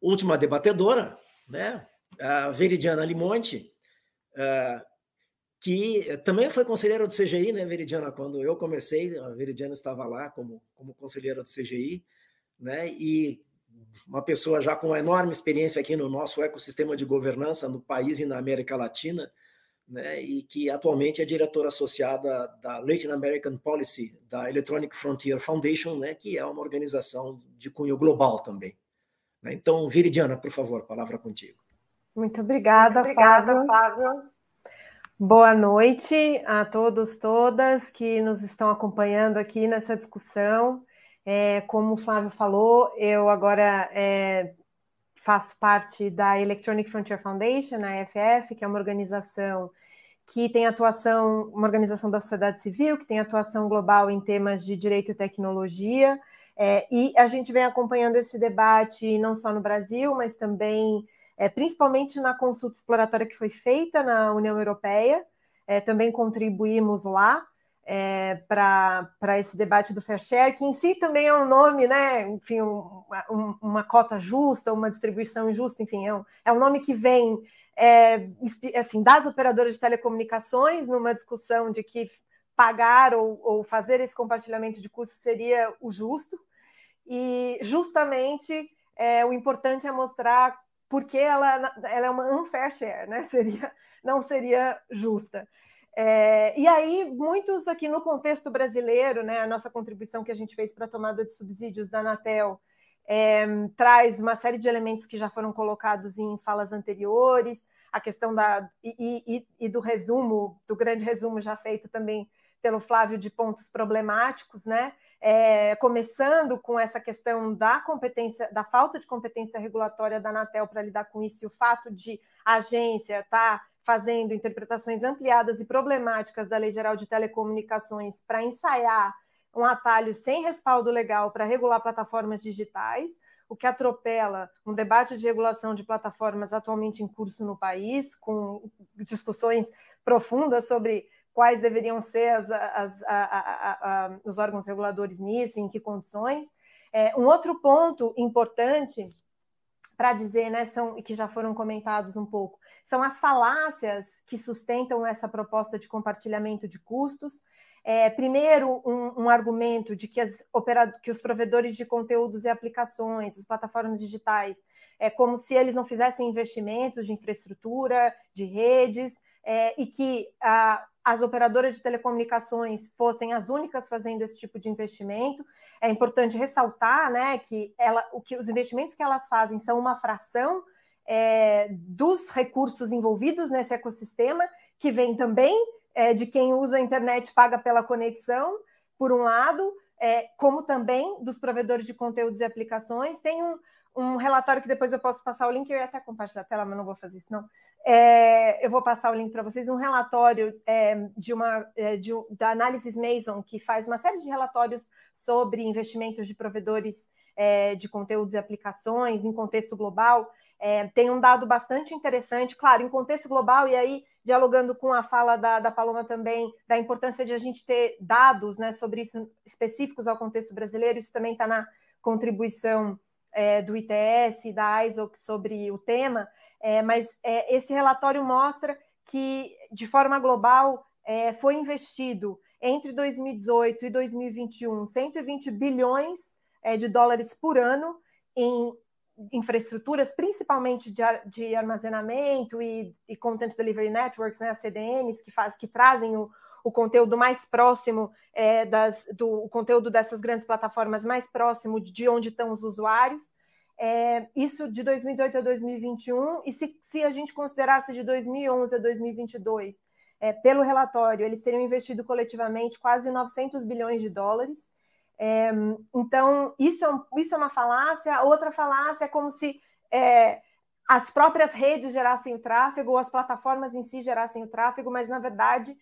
última debatedora, né, a Veridiana Limonte, uh, que também foi conselheira do CGI, né, Veridiana? Quando eu comecei, a Veridiana estava lá como, como conselheira do CGI, né? E uma pessoa já com enorme experiência aqui no nosso ecossistema de governança no país e na América Latina, né? E que atualmente é diretora associada da Latin American Policy da Electronic Frontier Foundation, né? Que é uma organização de cunho global também. Né? Então, Viridiana, por favor, palavra contigo. Muito obrigada, Muito obrigada Fábio. Fábio. Boa noite a todos, todas que nos estão acompanhando aqui nessa discussão. É, como o Flávio falou, eu agora é, faço parte da Electronic Frontier Foundation, a EFF, que é uma organização que tem atuação, uma organização da sociedade civil, que tem atuação global em temas de direito e tecnologia, é, e a gente vem acompanhando esse debate não só no Brasil, mas também é, principalmente na consulta exploratória que foi feita na União Europeia, é, também contribuímos lá é, para esse debate do fair share, que em si também é um nome, né? Enfim, um, um, uma cota justa, uma distribuição justa, enfim, é um, é um nome que vem é, assim, das operadoras de telecomunicações numa discussão de que pagar ou, ou fazer esse compartilhamento de custos seria o justo, e justamente é, o importante é mostrar porque ela, ela é uma unfair share, né? Seria, não seria justa. É, e aí, muitos aqui no contexto brasileiro, né, a nossa contribuição que a gente fez para a tomada de subsídios da Anatel é, traz uma série de elementos que já foram colocados em falas anteriores, a questão da e, e, e do resumo, do grande resumo já feito também pelo Flávio de pontos problemáticos, né? É, começando com essa questão da competência, da falta de competência regulatória da Anatel para lidar com isso, e o fato de a agência estar tá fazendo interpretações ampliadas e problemáticas da Lei Geral de Telecomunicações para ensaiar um atalho sem respaldo legal para regular plataformas digitais, o que atropela um debate de regulação de plataformas atualmente em curso no país, com discussões profundas sobre quais deveriam ser as, as, a, a, os órgãos reguladores nisso, em que condições. É, um outro ponto importante para dizer, né, são, que já foram comentados um pouco, são as falácias que sustentam essa proposta de compartilhamento de custos. É, primeiro, um, um, argumento de que, as que os provedores de conteúdos e aplicações, as plataformas digitais, é como se eles não fizessem investimentos de infraestrutura, de redes, é, e que a, as operadoras de telecomunicações fossem as únicas fazendo esse tipo de investimento. É importante ressaltar né, que, ela, o que os investimentos que elas fazem são uma fração é, dos recursos envolvidos nesse ecossistema, que vem também é, de quem usa a internet paga pela conexão, por um lado, é, como também dos provedores de conteúdos e aplicações. Tem um, um relatório que depois eu posso passar o link, eu ia até compartilhar a tela, mas não vou fazer isso, não. É, eu vou passar o link para vocês, um relatório é, de uma é, de, da Analysis Mason, que faz uma série de relatórios sobre investimentos de provedores é, de conteúdos e aplicações em contexto global. É, tem um dado bastante interessante, claro, em contexto global, e aí dialogando com a fala da, da Paloma também, da importância de a gente ter dados né, sobre isso específicos ao contexto brasileiro, isso também está na contribuição é, do ITS, da ISOC sobre o tema, é, mas é, esse relatório mostra que, de forma global, é, foi investido entre 2018 e 2021 120 bilhões é, de dólares por ano em infraestruturas, principalmente de, de armazenamento e, e, Content Delivery Networks, né, as CDNs, que, faz, que trazem o, o conteúdo mais próximo é, das, do conteúdo dessas grandes plataformas mais próximo de onde estão os usuários. É, isso de 2018 a 2021, e se, se a gente considerasse de 2011 a 2022, é, pelo relatório, eles teriam investido coletivamente quase 900 bilhões de dólares. É, então, isso é, um, isso é uma falácia. Outra falácia é como se é, as próprias redes gerassem o tráfego, ou as plataformas em si gerassem o tráfego, mas, na verdade,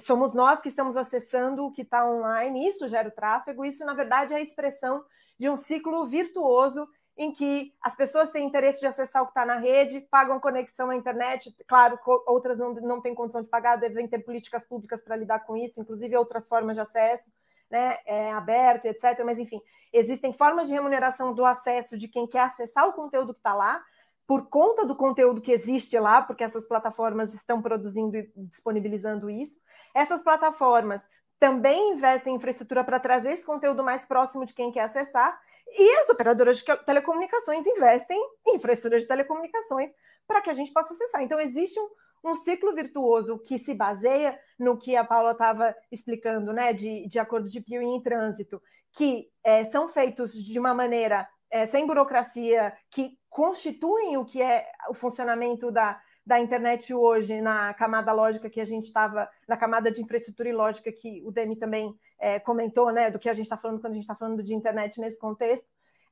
somos nós que estamos acessando o que está online, isso gera o tráfego, isso, na verdade, é a expressão de um ciclo virtuoso em que as pessoas têm interesse de acessar o que está na rede, pagam conexão à internet, claro, outras não, não têm condição de pagar, devem ter políticas públicas para lidar com isso, inclusive outras formas de acesso, né, é, aberto, etc. Mas, enfim, existem formas de remuneração do acesso de quem quer acessar o conteúdo que está lá, por conta do conteúdo que existe lá, porque essas plataformas estão produzindo e disponibilizando isso. Essas plataformas também investem em infraestrutura para trazer esse conteúdo mais próximo de quem quer acessar, e as operadoras de telecomunicações investem em infraestrutura de telecomunicações para que a gente possa acessar. Então, existe um, um ciclo virtuoso que se baseia no que a Paula estava explicando, né, de, de acordos de peering em trânsito, que é, são feitos de uma maneira é, sem burocracia, que constituem o que é o funcionamento da, da internet hoje na camada lógica que a gente estava, na camada de infraestrutura e lógica que o Demi também é, comentou, né, do que a gente está falando quando a gente está falando de internet nesse contexto,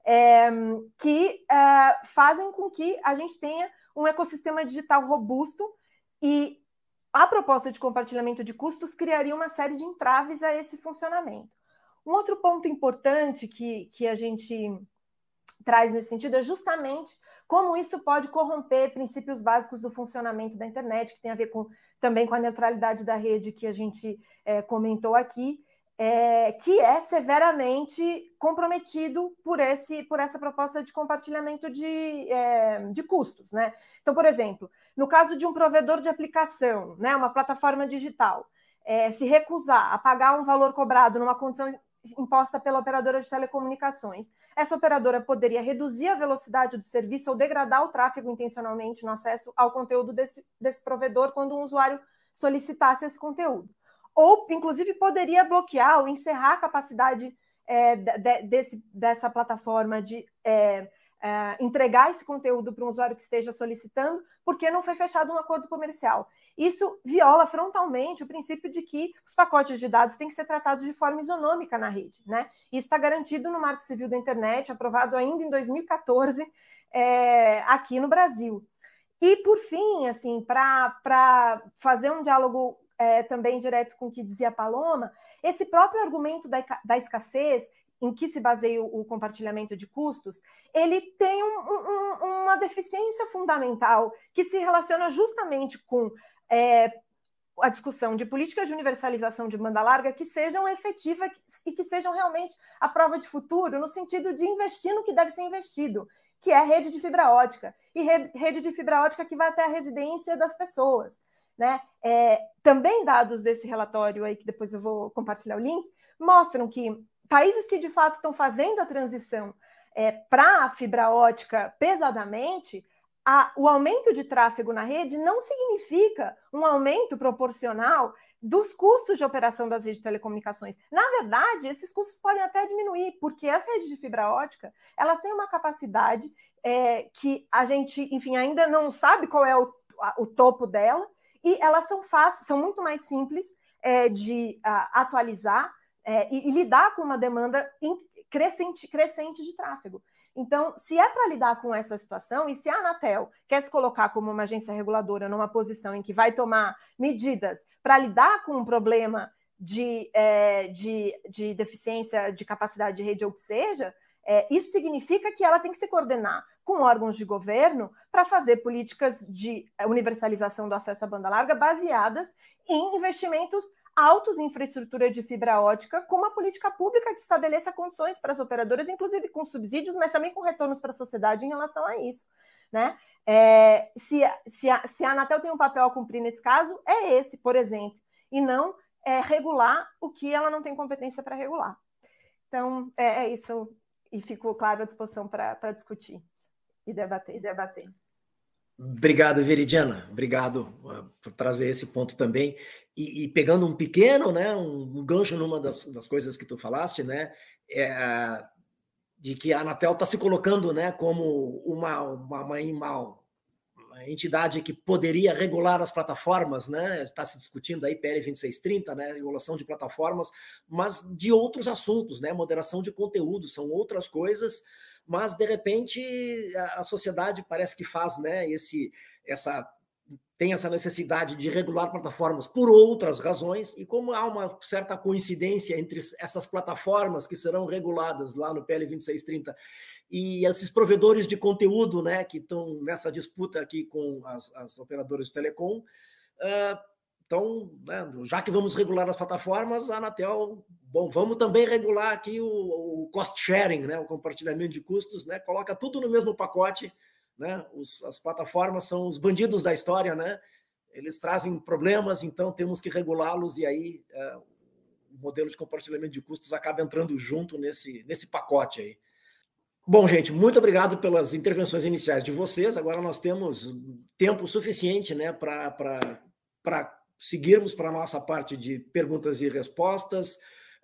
é, que é, fazem com que a gente tenha um ecossistema digital robusto e a proposta de compartilhamento de custos criaria uma série de entraves a esse funcionamento. Um outro ponto importante que, que a gente traz nesse sentido é justamente como isso pode corromper princípios básicos do funcionamento da internet, que tem a ver com, também com a neutralidade da rede que a gente é, comentou aqui, é, que é severamente comprometido por, esse, por essa proposta de compartilhamento de, é, de custos. Né? Então, por exemplo, no caso de um provedor de aplicação, né, uma plataforma digital, se recusar a pagar um valor cobrado numa condição imposta pela operadora de telecomunicações. Essa operadora poderia reduzir a velocidade do serviço ou degradar o tráfego intencionalmente no acesso ao conteúdo desse, desse provedor quando um usuário solicitasse esse conteúdo. Ou, inclusive, poderia bloquear ou encerrar a capacidade é, de, desse, dessa plataforma de é, é, entregar esse conteúdo para um usuário que esteja solicitando, porque não foi fechado um acordo comercial. Isso viola frontalmente o princípio de que os pacotes de dados têm que ser tratados de forma isonômica na rede. Né? Isso está garantido no Marco Civil da Internet, aprovado ainda em 2014 é, aqui no Brasil. E, por fim, assim, para fazer um diálogo é, também direto com o que dizia a Paloma, esse próprio argumento da, da escassez em que se baseia o compartilhamento de custos, ele tem um, um, uma deficiência fundamental que se relaciona justamente com é, a discussão de políticas de universalização de banda larga que sejam efetivas e que sejam realmente a prova de futuro, no sentido de investir no que deve ser investido, que é rede de fibra ótica, e rede de fibra ótica que vai até a residência das pessoas. Né? É, também dados desse relatório aí, que depois eu vou compartilhar o link, mostram que países que de fato estão fazendo a transição é, para a fibra ótica pesadamente, a, o aumento de tráfego na rede não significa um aumento proporcional dos custos de operação das redes de telecomunicações. Na verdade, esses custos podem até diminuir, porque as redes de fibra ótica elas têm uma capacidade é, que a gente, enfim, ainda não sabe qual é o, a, o topo dela, e elas são fáceis, são muito mais simples é, de a, atualizar é, e, e, lidar com uma demanda crescente, crescente de tráfego. Então, se é para lidar com essa situação, e se a Anatel quer se colocar como uma agência reguladora numa posição em que vai tomar medidas para lidar com um problema de, é, de, de, deficiência de capacidade de rede ou que seja, é, isso significa que ela tem que se coordenar com órgãos de governo para fazer políticas de universalização do acesso à banda larga baseadas em investimentos altos em infraestrutura de fibra ótica, com uma política pública que estabeleça condições para as operadoras, inclusive com subsídios, mas também com retornos para a sociedade em relação a isso. Né? É, se, se, a, se a Anatel tem um papel a cumprir nesse caso, é esse, por exemplo, e não é, regular o que ela não tem competência para regular. Então, é, é, isso, e fico, claro, à disposição para discutir e debater. E debater. Obrigado, Veridiana. Obrigado uh, por trazer esse ponto também. E, e, pegando um pequeno, né, um, gancho numa das, das, coisas que tu falaste, né, é, de que a Anatel está se colocando, né, como uma, uma, uma, uma, entidade que poderia regular as plataformas, né, está se discutindo aí PL 2630, né, regulação de plataformas, mas de outros assuntos, né, moderação de conteúdo, são outras coisas mas de repente a, sociedade parece que faz, né, esse essa tem essa necessidade de regular plataformas por outras razões, e como há uma certa coincidência entre essas plataformas que serão reguladas lá no PL 2630 e esses provedores de conteúdo né, que estão nessa disputa aqui com as, as operadoras de telecom, uh, então, né, já que vamos regular as plataformas, a Anatel, bom, vamos também regular aqui o, o, cost sharing, né, o compartilhamento de custos, né, coloca tudo no mesmo pacote né? Os, as plataformas são os bandidos da história, né? Eles trazem problemas, então temos que regulá-los e aí é, o modelo de compartilhamento de custos acaba entrando junto nesse, nesse pacote aí. Bom, gente, muito obrigado pelas intervenções iniciais de vocês. Agora nós temos tempo suficiente né, para seguirmos para a nossa parte de perguntas e respostas.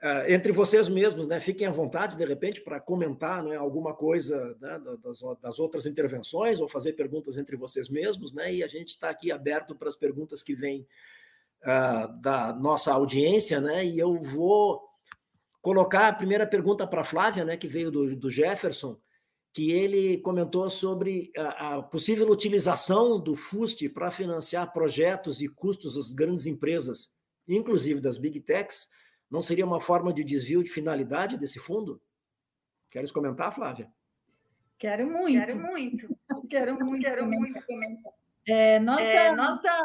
Uh, entre vocês mesmos, né, fiquem à vontade, de repente, para comentar né, alguma coisa né, das, das, outras intervenções ou fazer perguntas entre vocês mesmos, né, e a gente está aqui aberto para as perguntas que vêm uh, da nossa audiência, né, e eu vou colocar a primeira pergunta para a Flávia, né, que veio do, do Jefferson, que ele comentou sobre a, a possível utilização do FUST para financiar projetos e custos das grandes empresas, inclusive das Big Techs, não seria uma forma de desvio de finalidade desse fundo? Queres comentar, Flávia? Quero muito. Quero muito. Quero muito. Quero muito comentar. É, nós, é, da, nós da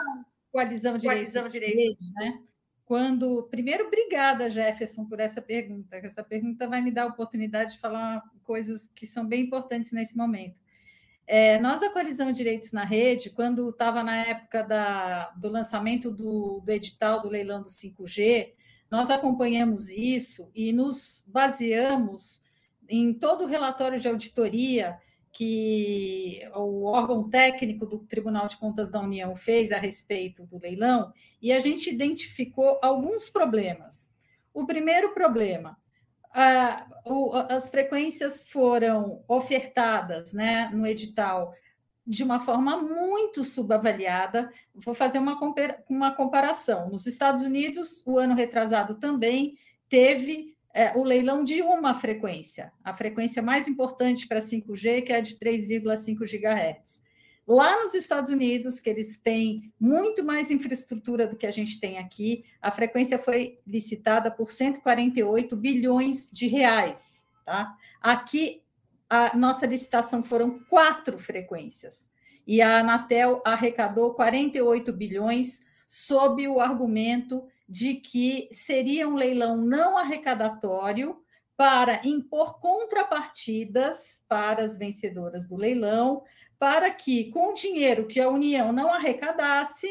Coalizão Direitos, Coalizão Direitos. né? Quando, primeiro, obrigada, Jefferson, por essa pergunta. Essa pergunta vai me dar a oportunidade de falar coisas que são bem importantes nesse momento. É, nós da Coalizão Direitos na Rede, quando estava na época da, do lançamento do, do edital do leilão do 5G, nós acompanhamos isso e nos baseamos em todo o relatório de auditoria que o órgão técnico do Tribunal de Contas da União fez a respeito do leilão, e a gente identificou alguns problemas. O primeiro problema, as frequências foram ofertadas né, no edital de uma forma muito subavaliada. Vou fazer uma, uma comparação. Nos Estados Unidos, o ano retrasado também teve é, o leilão de uma frequência, a frequência mais importante para 5G, que é a de 3,5 GHz. Lá nos Estados Unidos, que eles têm muito mais infraestrutura do que a gente tem aqui, a frequência foi licitada por 148 bilhões de reais. Tá? Aqui a nossa licitação foram quatro frequências e a Anatel arrecadou 48 bilhões sob o argumento de que seria um leilão não arrecadatório para impor contrapartidas para as vencedoras do leilão, para que, com o dinheiro que a União não arrecadasse,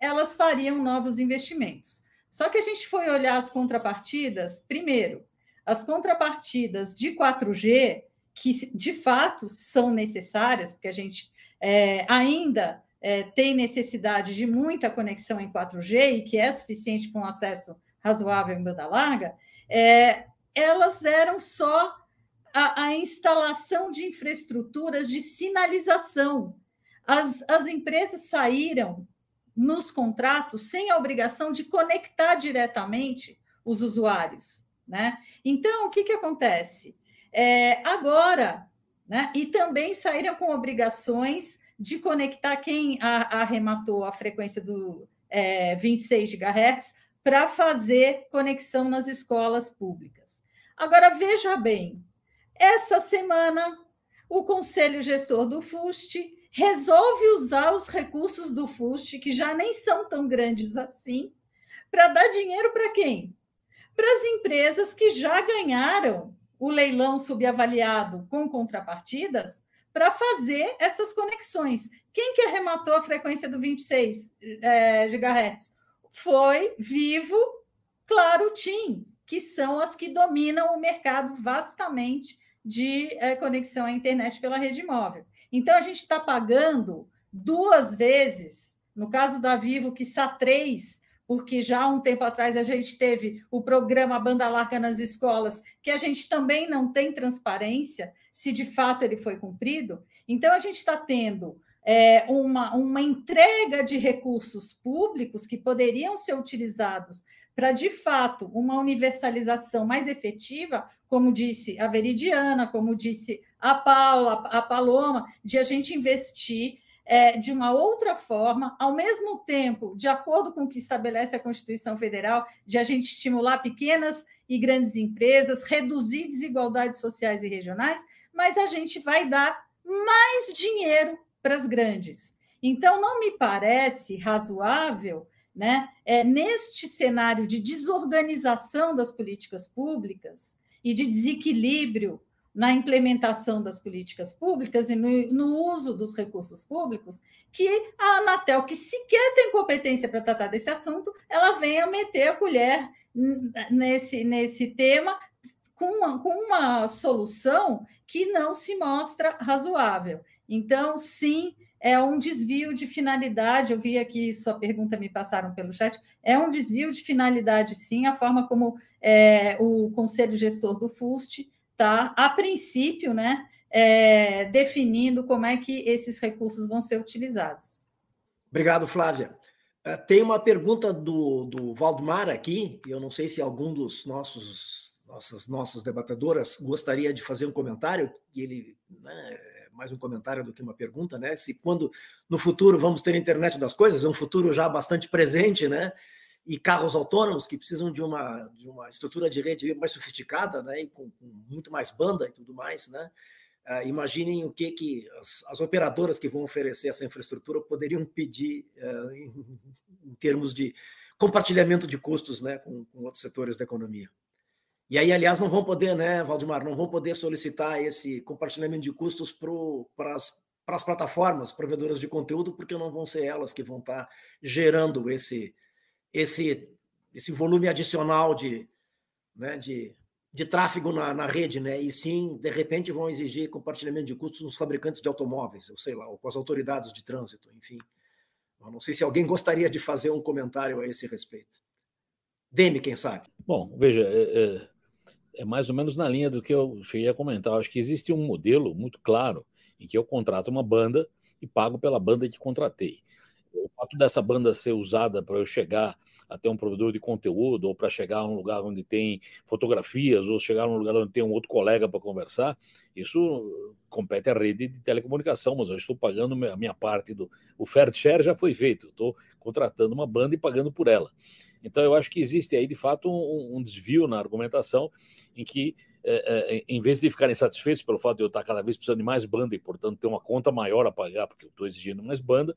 elas fariam novos investimentos. Só que a gente foi olhar as contrapartidas, primeiro, as contrapartidas de 4G que de fato são necessárias, porque a gente é, ainda é, tem necessidade de muita conexão em 4G e que é suficiente um acesso razoável em banda larga, é, elas eram só a, a, instalação de infraestruturas de sinalização. As, as empresas saíram nos contratos sem a obrigação de conectar diretamente os usuários. Né? Então, o que, que acontece? É, agora, né, e também saíram com obrigações de conectar quem arrematou a frequência do é, 26 GHz para fazer conexão nas escolas públicas. Agora, veja bem, essa semana o Conselho Gestor do FUST resolve usar os recursos do FUST, que já nem são tão grandes assim, para dar dinheiro para quem? Para as empresas que já ganharam o leilão subavaliado com contrapartidas para fazer essas conexões. Quem que arrematou a frequência do 26 é, GHz? Foi Vivo, Claro, TIM, que são as que dominam o mercado vastamente de é, conexão à internet pela rede móvel. Então, a gente está pagando duas vezes, no caso da Vivo, que SA3 porque já há um tempo atrás a gente teve o programa Banda Larga nas escolas, que a gente também não tem transparência se de fato ele foi cumprido. Então, a gente está tendo é, uma, uma entrega de recursos públicos que poderiam ser utilizados para, de fato, uma universalização mais efetiva, como disse a Veridiana, como disse a Paula, a Paloma, de a gente investir é, de uma outra forma, ao mesmo tempo, de acordo com o que estabelece a Constituição Federal, de a gente estimular pequenas e grandes empresas, reduzir desigualdades sociais e regionais, mas a gente vai dar mais dinheiro para as grandes. Então, não me parece razoável, né, é, neste cenário de desorganização das políticas públicas e de desequilíbrio na implementação das políticas públicas e no, no, uso dos recursos públicos, que a Anatel, que sequer tem competência para tratar desse assunto, ela venha meter a colher nesse, nesse tema com uma, com uma solução que não se mostra razoável. Então, sim, é um desvio de finalidade. Eu vi aqui sua pergunta, me passaram pelo chat. É um desvio de finalidade, sim, a forma como é, o Conselho Gestor do FUST está, a princípio, né, é, definindo como é que esses recursos vão ser utilizados. Obrigado, Flávia. É, tem uma pergunta do, do Valdemar aqui, eu não sei se algum dos nossos nossas nossas debatadoras gostaria de fazer um comentário, que ele né, é mais um comentário do que uma pergunta, né? Se quando no futuro vamos ter internet das coisas, é um futuro já bastante presente, né? E carros autônomos que precisam de uma, de uma estrutura de rede mais sofisticada, né, e com, com muito mais banda e tudo mais, né, uh, imaginem o que, que as, as, operadoras que vão oferecer essa infraestrutura poderiam pedir uh, em, em, termos de compartilhamento de custos né, com, com, outros setores da economia. E aí, aliás, não vão poder, né, Valdemar, não vão poder solicitar esse compartilhamento de custos para as plataformas provedoras de conteúdo, porque não vão ser elas que vão estar gerando esse, esse, esse volume adicional de, né, de, de tráfego na, na rede, né? E sim, de repente, vão exigir compartilhamento de custos nos fabricantes de automóveis, eu sei lá, ou com as autoridades de trânsito, enfim. Eu não sei se alguém gostaria de fazer um comentário a esse respeito. Deme, quem sabe. Bom, veja, é, é, é mais ou menos na linha do que eu cheguei a comentar. Acho que existe um modelo muito claro em que eu contrato uma banda e pago pela banda que contratei o fato dessa banda ser usada para eu chegar até um provedor de conteúdo, ou para chegar a um lugar onde tem fotografias, ou chegar a um lugar onde tem um outro colega para conversar, isso compete à rede de telecomunicação, mas eu estou pagando a minha parte do. O fair share já foi feito, estou contratando uma banda e pagando por ela. Então, eu acho que existe aí, de fato, um, um desvio na argumentação em que é, é, em vez de ficarem satisfeitos pelo fato de eu estar cada vez precisando de mais banda e, portanto, ter uma conta maior a pagar, porque eu estou exigindo mais banda,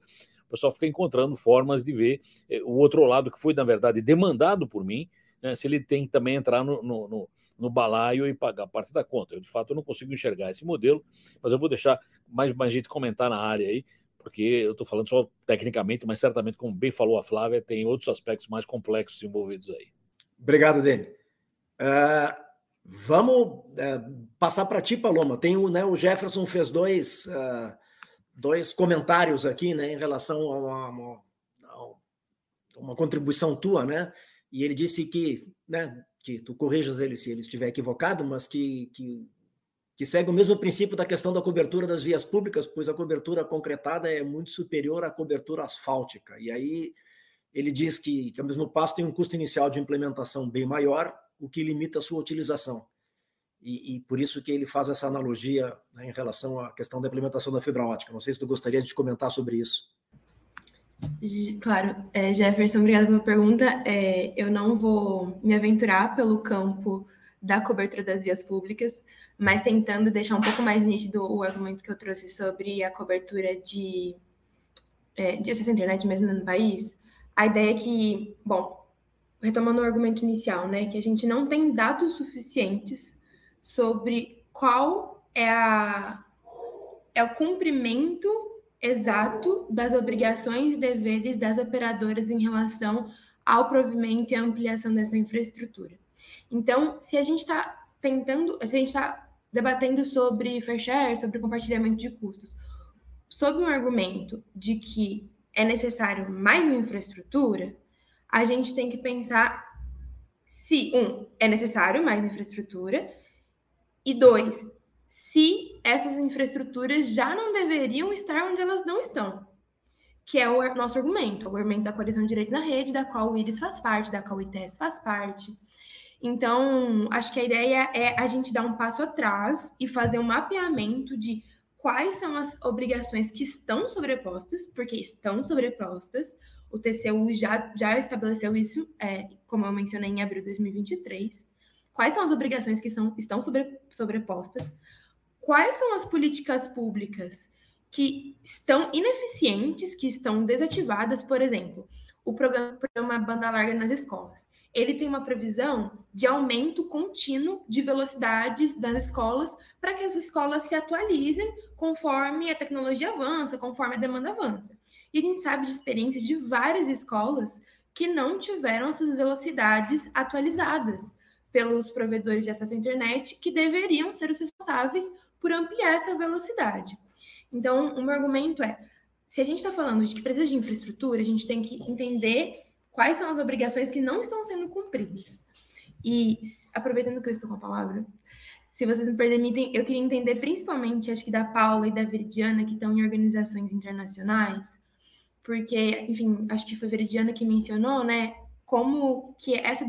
o pessoal fica encontrando formas de ver eh, o outro lado que foi, na verdade, demandado por mim, né, se ele tem que também entrar no, no, no, no, balaio e pagar parte da conta. Eu, de fato, não consigo enxergar esse modelo, mas eu vou deixar mais, mais gente comentar na área aí, porque eu estou falando só tecnicamente, mas certamente, como bem falou a Flávia, tem outros aspectos mais complexos envolvidos aí. Obrigado, Dani. Uh, vamos uh, passar para ti, Paloma. Tem o, né, o Jefferson fez dois. Uh, dois comentários aqui, né, em relação a uma, uma, uma, contribuição tua, né? E ele disse que, né, que tu corrijas ele se ele estiver equivocado, mas que, que, que segue o mesmo princípio da questão da cobertura das vias públicas, pois a cobertura concretada é muito superior à cobertura asfáltica. E aí ele diz que, que ao mesmo passo tem um custo inicial de implementação bem maior, o que limita a sua utilização. E, e, por isso que ele faz essa analogia né, em relação à questão da implementação da fibra ótica. Não sei se tu gostaria de comentar sobre isso. Claro, é, Jefferson, obrigada pela pergunta. É, eu não vou me aventurar pelo campo da cobertura das vias públicas, mas tentando deixar um pouco mais nítido o argumento que eu trouxe sobre a cobertura de, é, de acesso à internet mesmo no país. A ideia é que, bom, retomando o argumento inicial, né, que a gente não tem dados suficientes sobre qual é, a, é o cumprimento exato das obrigações e deveres das operadoras em relação ao provimento e ampliação dessa infraestrutura. Então, se a gente está tentando, se a gente está debatendo sobre fair share, sobre compartilhamento de custos, sob um argumento de que é necessário mais infraestrutura, a gente tem que pensar se, um, é necessário mais infraestrutura, e dois, se essas infraestruturas já não deveriam estar onde elas não estão, que é o nosso argumento, o argumento da coalizão de direitos na rede, da qual o IRIS faz parte, da qual o ITES faz parte. Então, acho que a ideia é a gente dar um passo atrás e fazer um mapeamento de quais são as obrigações que estão sobrepostas, porque estão sobrepostas. O TCU já, já estabeleceu isso, é, como eu mencionei, em abril de 2023 quais são as obrigações que são, estão sobre, sobrepostas, quais são as políticas públicas que estão ineficientes, que estão desativadas, por exemplo, o programa, programa Banda Larga nas escolas. ele tem uma previsão de aumento contínuo de velocidades das escolas para que as escolas se atualizem conforme a tecnologia avança, conforme a demanda avança. E a gente sabe de experiências de várias escolas que não tiveram suas velocidades atualizadas pelos provedores de acesso à internet, que deveriam ser os responsáveis por ampliar essa velocidade. Então, o meu argumento é: se a gente está falando de que precisa de infraestrutura, a gente tem que entender quais são as obrigações que não estão sendo cumpridas. E, aproveitando que eu estou com a palavra, se vocês me permitem, eu queria entender principalmente, acho que da Paula e da Veridiana, que estão em organizações internacionais, porque, enfim, acho que foi a Veridiana que mencionou, né, como que essa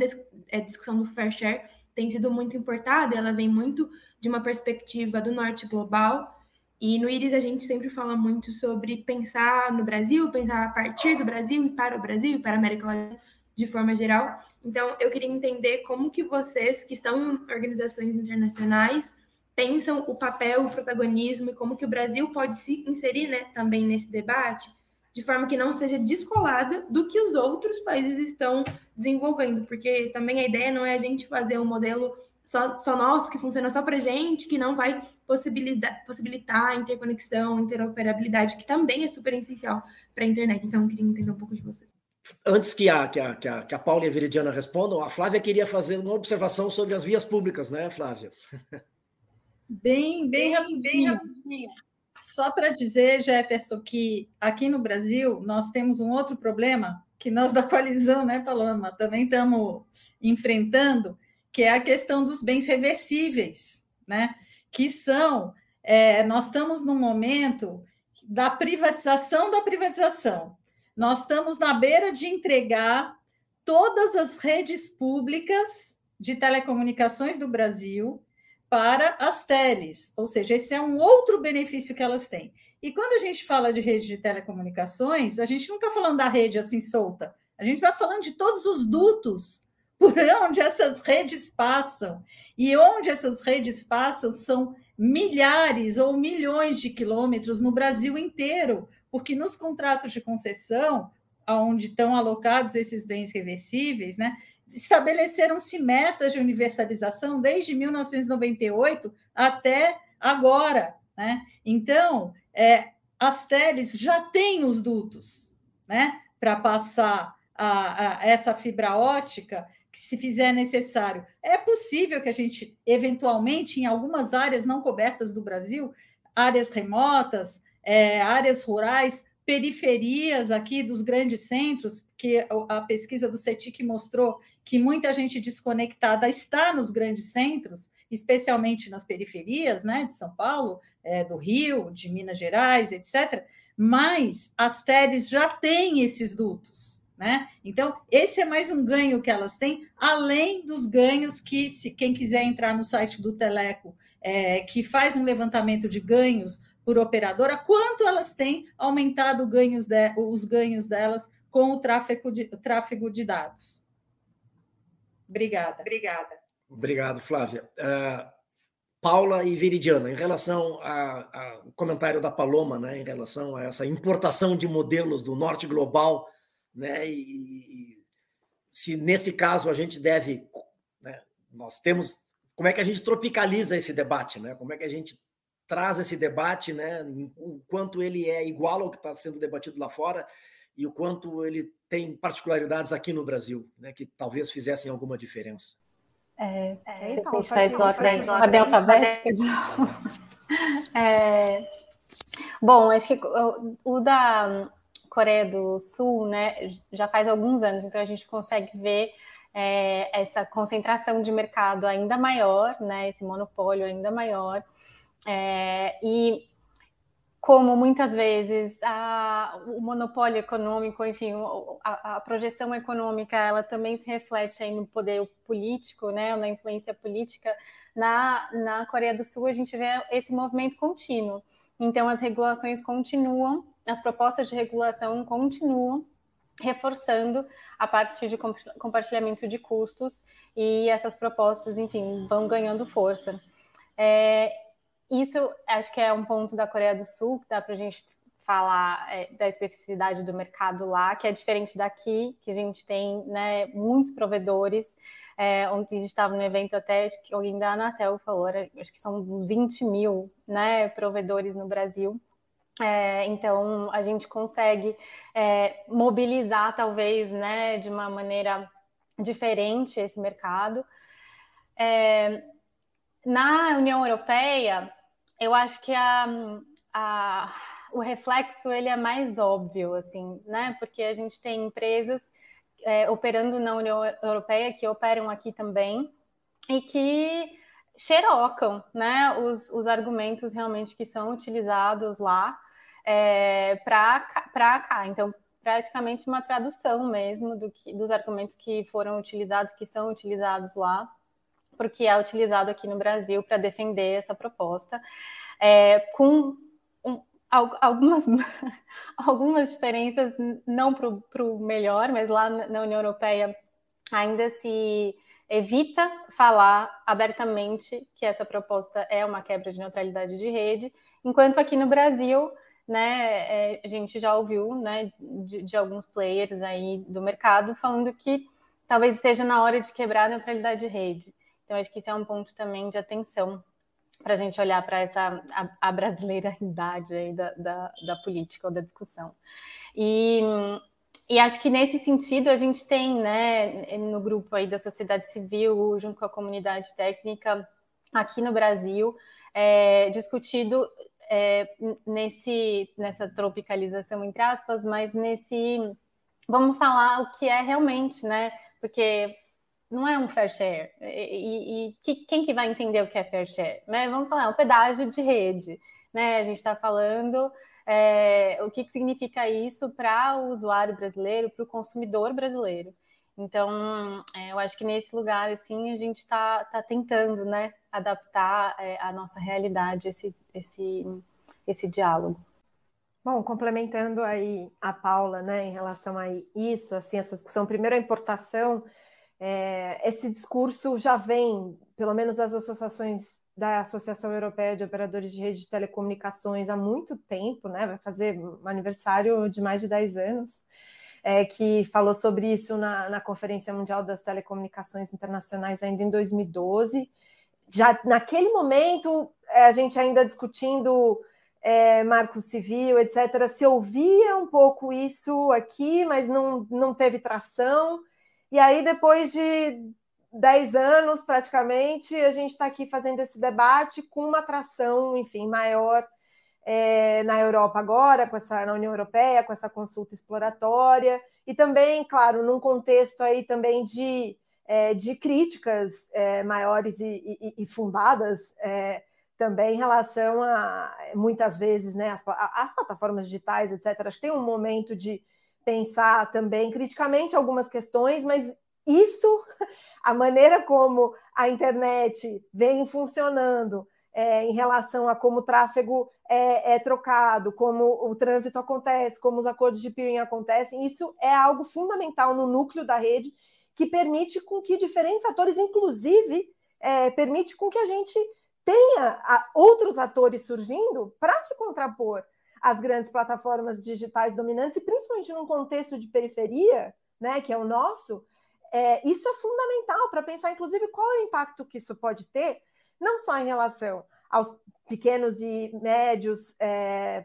é, discussão do fair share tem sido muito importada, ela vem muito de uma perspectiva do norte global, e no Iris a gente sempre fala muito sobre pensar no Brasil, pensar a partir do Brasil e para o Brasil e para a América Latina de forma geral. Então, eu queria entender como que vocês que estão em organizações internacionais pensam o papel, o protagonismo e como que o Brasil pode se inserir, né, também nesse debate, de forma que não seja descolada do que os outros países estão desenvolvendo, porque também a ideia não é a gente fazer um modelo só, só nosso, que funciona só para gente, que não vai possibilitar, possibilitar a interconexão, interoperabilidade, que também é super essencial para a internet. Então, eu queria entender um pouco de você. Antes que a, que, a, que, a, que a Paula e a Veridiana respondam, a Flávia queria fazer uma observação sobre as vias públicas, né, Flávia? Bem, bem rapidinho. Bem rapidinho. Só para dizer, Jefferson, que aqui no Brasil nós temos um outro problema que nós da coalizão, né, Paloma, também estamos enfrentando, que é a questão dos bens reversíveis, né? Que são, é, nós estamos num momento da privatização da privatização. Nós estamos na beira de entregar todas as redes públicas de telecomunicações do Brasil para as teles, ou seja, esse é um outro benefício que elas têm. E quando a gente fala de rede de telecomunicações, a gente não está falando da rede assim solta, a gente está falando de todos os dutos por onde essas redes passam. E onde essas redes passam são milhares ou milhões de quilômetros no Brasil inteiro, porque nos contratos de concessão, onde estão alocados esses bens reversíveis, né, estabeleceram-se metas de universalização desde 1998 até agora. Né? Então, é, as teles já têm os dutos né, para passar a, a essa fibra ótica que se fizer necessário. É possível que a gente, eventualmente, em algumas áreas não cobertas do Brasil, áreas remotas, é, áreas rurais, periferias aqui dos grandes centros, que a pesquisa do CETIC mostrou que muita gente desconectada está nos grandes centros, especialmente nas periferias, né, de São Paulo, é, do Rio, de Minas Gerais, etc. Mas as TEDs já têm esses dutos. Né? Então, esse é mais um ganho que elas têm, além dos ganhos que, se quem quiser entrar no site do Teleco, é, que faz um levantamento de ganhos por operadora, quanto elas têm aumentado ganhos de, os ganhos delas com o tráfego de, o tráfego de dados. Obrigada. Obrigada. Obrigado, Flávia. Uh, Paula e Veridiana, em relação ao comentário da Paloma, né, em relação a essa importação de modelos do norte global né? E, se nesse caso a gente deve, né? nós temos, como é que a gente tropicaliza esse debate, né? Como é que a gente traz esse debate, né? O quanto ele é igual ao que está sendo debatido lá fora e o quanto ele tem particularidades aqui no Brasil, né? Que talvez fizessem alguma diferença. É, é então, a gente faz ordem, ordem alfabética de é, Bom, acho que o, o da Coreia do Sul, né, já faz alguns anos, então a gente consegue ver é, essa concentração de mercado ainda maior, né, esse monopólio ainda maior, é, e como muitas vezes a, o monopólio econômico, enfim, a, a, projeção econômica, ela também se reflete aí no poder político, né, na influência política, na, na Coreia do Sul a gente vê esse movimento contínuo. Então as regulações continuam as propostas de regulação continuam reforçando a parte de compartilhamento de custos e essas propostas, enfim, vão ganhando força. É, isso acho que é um ponto da Coreia do Sul que dá para a gente falar é, da especificidade do mercado lá, que é diferente daqui, que a gente tem né, muitos provedores. É, ontem a gente estava no evento até, acho que alguém da Anatel falou, acho que são 20 mil né, provedores no Brasil. É, então a gente consegue é, mobilizar talvez né, de uma maneira diferente esse mercado. É, na União Europeia, eu acho que a, a, o reflexo ele é mais óbvio, assim, né? Porque a gente tem empresas é, operando na União Europeia que operam aqui também e que xerocam, né? Os, os argumentos realmente que são utilizados lá é, para cá. Então, praticamente uma tradução mesmo do que, dos argumentos que foram utilizados, que são utilizados lá, porque é utilizado aqui no Brasil para defender essa proposta, é, com um, algumas, algumas diferenças, não para o melhor, mas lá na União Europeia ainda se evita falar abertamente que essa proposta é uma quebra de neutralidade de rede, enquanto aqui no Brasil né, é, a gente já ouviu, né, de, de, alguns players aí do mercado falando que talvez esteja na hora de quebrar a neutralidade de rede. Então, acho que isso é um ponto também de atenção para a gente olhar para essa a, a aí da, da, da, política ou da discussão. E, e acho que nesse sentido a gente tem, né, no grupo aí da sociedade civil, junto com a comunidade técnica aqui no Brasil, é, discutido é, nesse, nessa tropicalização, entre aspas, mas nesse. Vamos falar o que é realmente, né? Porque não é um fair share. E, e, quem que vai entender o que é fair share? Né? Vamos falar, é um pedágio de rede. Né? A gente está falando é, o que, que significa isso para o usuário brasileiro, para o consumidor brasileiro. Então, é, eu acho que nesse lugar, assim, a gente está tá tentando, né, adaptar é, a nossa realidade, esse, esse, esse diálogo. Bom, complementando aí a Paula, né, em relação a isso, assim, essa discussão, primeiro a importação, é, esse discurso já vem, pelo menos das associações da Associação Europeia de Operadores de Rede de Telecomunicações há muito tempo, né, vai fazer um aniversário de mais de 10 anos, é, que falou sobre isso na, na Conferência Mundial das Telecomunicações Internacionais ainda em 2012. Já naquele momento, é, a gente ainda discutindo é, marco civil, etc., se ouvia um pouco isso aqui, mas não, não teve tração. E aí, depois de 10 anos, praticamente, a gente está aqui fazendo esse debate com uma tração, enfim, maior é, na Europa agora, com essa na União Europeia, com essa consulta exploratória, e também, claro, num contexto aí também de, é, de críticas é, maiores e, e, e fundadas é, também em relação a muitas vezes né, as, as plataformas digitais, etc. Acho que tem um momento de pensar também criticamente algumas questões, mas isso, a maneira como a internet vem funcionando, é, em relação a como o tráfego é, é, trocado, como o trânsito acontece, como os acordos de peering acontecem, isso é algo fundamental no núcleo da rede que permite com que diferentes atores, inclusive, é, permite com que a gente tenha outros atores surgindo para se contrapor às grandes plataformas digitais dominantes e principalmente num contexto de periferia, né, que é o nosso, é, isso é fundamental para pensar, inclusive, qual é o impacto que isso pode ter não só em relação aos pequenos e médios é,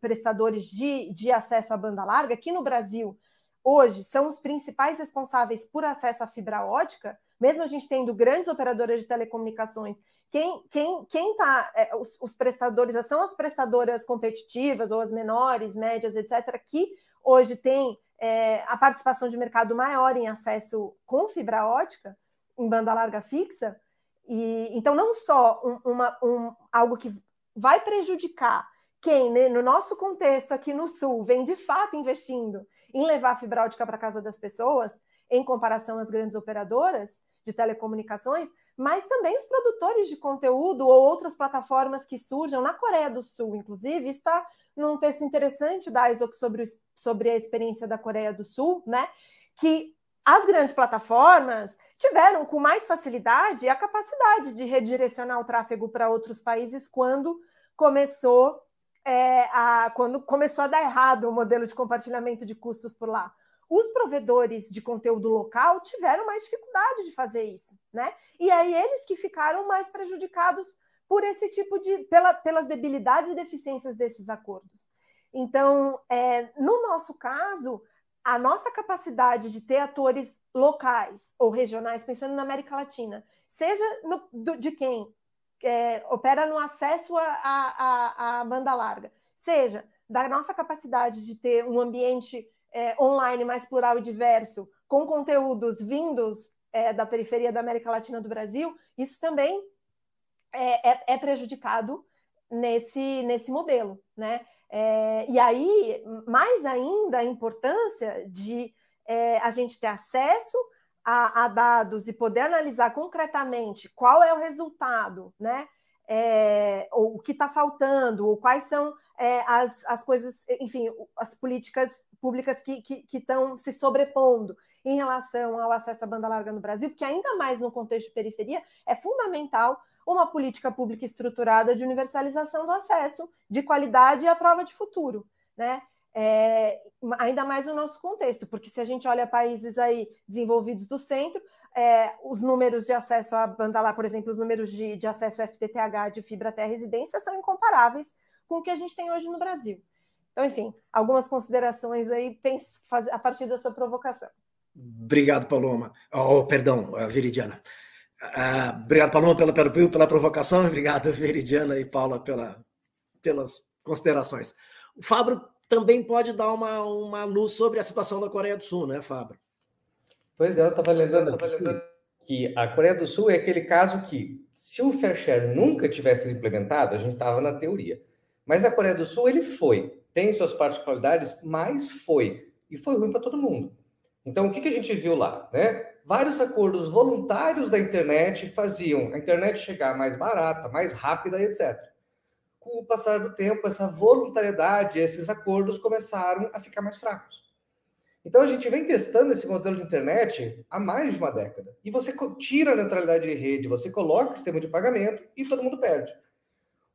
prestadores de, de acesso à banda larga, que no Brasil hoje são os principais responsáveis por acesso à fibra ótica, mesmo a gente tendo grandes operadoras de telecomunicações, quem quem quem está é, os, os, prestadores são as prestadoras competitivas ou as menores, médias, etc, que hoje têm é, a participação de mercado maior em acesso com fibra ótica em banda larga fixa. E, então, não só um, uma, um, algo que vai prejudicar quem, né, no nosso contexto aqui no Sul, vem de fato investindo em levar a fibra ótica para casa das pessoas, em comparação às grandes operadoras de telecomunicações, mas também os produtores de conteúdo ou outras plataformas que surjam na Coreia do Sul, inclusive, está num texto interessante da ISOC sobre, sobre a experiência da Coreia do Sul, né? Que as grandes plataformas tiveram com mais facilidade a capacidade de redirecionar o tráfego para outros países quando começou é, a, quando começou a dar errado o modelo de compartilhamento de custos por lá. Os provedores de conteúdo local tiveram mais dificuldade de fazer isso, né? E aí eles que ficaram mais prejudicados por esse tipo de pela, pelas debilidades e deficiências desses acordos. Então, é, no nosso caso, a nossa capacidade de ter atores locais ou regionais, pensando na América Latina, seja no, do, de quem é, opera no acesso à banda larga, seja da nossa capacidade de ter um ambiente é, online mais plural e diverso, com conteúdos vindos é, da periferia da América Latina do Brasil, isso também é, é, é prejudicado nesse, nesse modelo. Né? É, e aí, mais ainda, a importância de é, a gente ter acesso a, a, dados e poder analisar concretamente qual é o resultado, né? É, ou o que está faltando, ou quais são é, as, as coisas, enfim, as políticas públicas que estão se sobrepondo em relação ao acesso à banda larga no Brasil, porque ainda mais no contexto de periferia, é fundamental uma política pública estruturada de universalização do acesso, de qualidade e à prova de futuro, né? É, ainda mais no nosso contexto, porque se a gente olha países aí desenvolvidos do centro, é, os números de acesso à banda lá, por exemplo, os números de, de acesso ao FTTH de fibra até a residência são incomparáveis com o que a gente tem hoje no Brasil. Então, enfim, algumas considerações aí a partir da sua provocação. Obrigado, Paloma. Oh, perdão, Veridiana. Uh, obrigado, Paloma, pela, pela, pela provocação. Obrigado, Veridiana e Paula, pela, pelas considerações. O Fábio também pode dar uma, uma luz sobre a situação da Coreia do Sul, né, Fábio? Pois é, eu estava lembrando, lembrando que a Coreia do Sul é aquele caso que, se o fair share nunca tivesse sido implementado, a gente estava na teoria. Mas na Coreia do Sul ele foi, tem suas particularidades, mas foi. E foi ruim para todo mundo. Então, o que, que a gente viu lá? Né? Vários acordos voluntários da internet faziam a internet chegar mais barata, mais rápida, etc. Com o passar do tempo, essa voluntariedade, esses acordos começaram a ficar mais fracos. Então a gente vem testando esse modelo de internet há mais de uma década. E você tira a neutralidade de rede, você coloca o sistema de pagamento e todo mundo perde.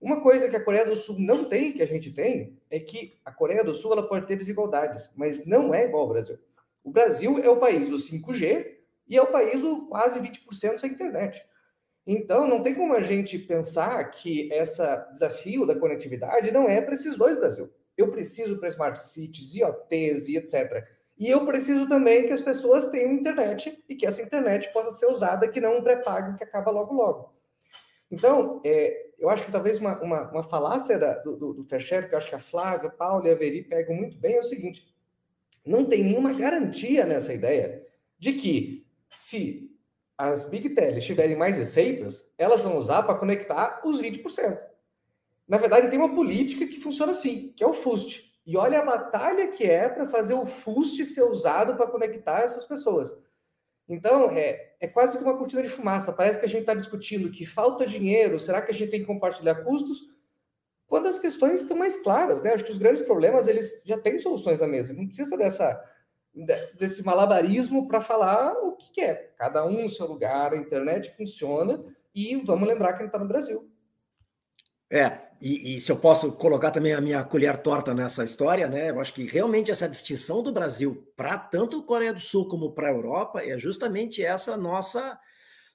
Uma coisa que a Coreia do Sul não tem, que a gente tem, é que a Coreia do Sul ela pode ter desigualdades, mas não é igual ao Brasil. O Brasil é o país do 5G e é o país do quase 20% sem internet. Então, não tem como a gente pensar que esse desafio da conectividade não é para esses dois Brasil. Eu preciso para smart cities, IoTs e etc. E eu preciso também que as pessoas tenham internet e que essa internet possa ser usada, que não um pré-pago que acaba logo logo. Então, é, eu acho que talvez uma, uma, uma falácia da, do, do, que eu acho que a Flávia, a Paula e a Veri pegam muito bem, é o seguinte: não tem nenhuma garantia nessa ideia de que se as Big Techs tiverem mais receitas, elas vão usar para conectar os 20%. Na verdade, tem uma política que funciona assim, que é o FUST, e olha a batalha que é para fazer o FUST ser usado para conectar essas pessoas. Então, é, é quase que uma cortina de fumaça. Parece que a gente está discutindo que falta dinheiro, será que a gente tem que compartilhar custos? Quando as questões estão mais claras, né? Acho que os grandes problemas, eles já têm soluções à mesa. Não precisa dessa, desse malabarismo para falar o que é. Cada um no seu lugar, a internet funciona e vamos lembrar que gente está no Brasil. É, e, e, se eu posso colocar também a minha colher torta nessa história, né? Eu acho que realmente essa distinção do Brasil para tanto Coreia do Sul como para a Europa é justamente essa nossa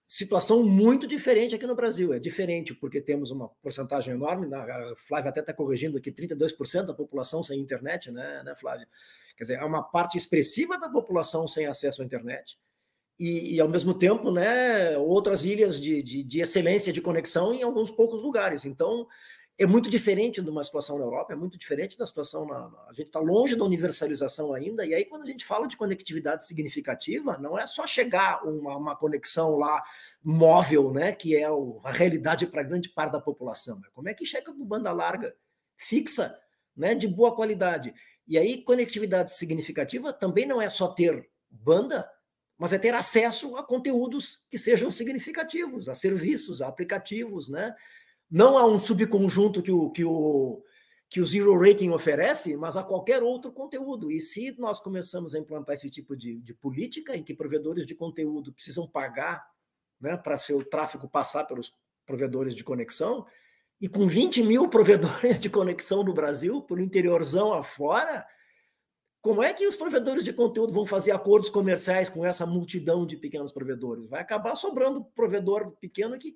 situação muito diferente aqui no Brasil. É diferente porque temos uma porcentagem enorme, a Flávia até está corrigindo aqui, 32% da população sem internet, né, né, Flávia? Quer dizer, é uma parte expressiva da população sem acesso à internet e, e, ao mesmo tempo, né, outras ilhas de, de, de, excelência de conexão em alguns poucos lugares. Então, é muito diferente de uma situação na Europa, é muito diferente da situação na. A gente está longe da universalização ainda, e aí, quando a gente fala de conectividade significativa, não é só chegar uma, uma conexão lá móvel, né, que é o, a realidade para grande parte da população. É como é que chega com banda larga, fixa, né, de boa qualidade. E aí, conectividade significativa também não é só ter banda, mas é ter acesso a conteúdos que sejam significativos, a serviços, a aplicativos, né? Não a um subconjunto que o, que o, que o Zero Rating oferece, mas a qualquer outro conteúdo. E se nós começamos a implantar esse tipo de, de política, em que provedores de conteúdo precisam pagar né, para seu tráfego passar pelos provedores de conexão, e com 20 mil provedores de conexão no Brasil, pelo interiorzão afora, como é que os provedores de conteúdo vão fazer acordos comerciais com essa multidão de pequenos provedores? Vai acabar sobrando provedor pequeno que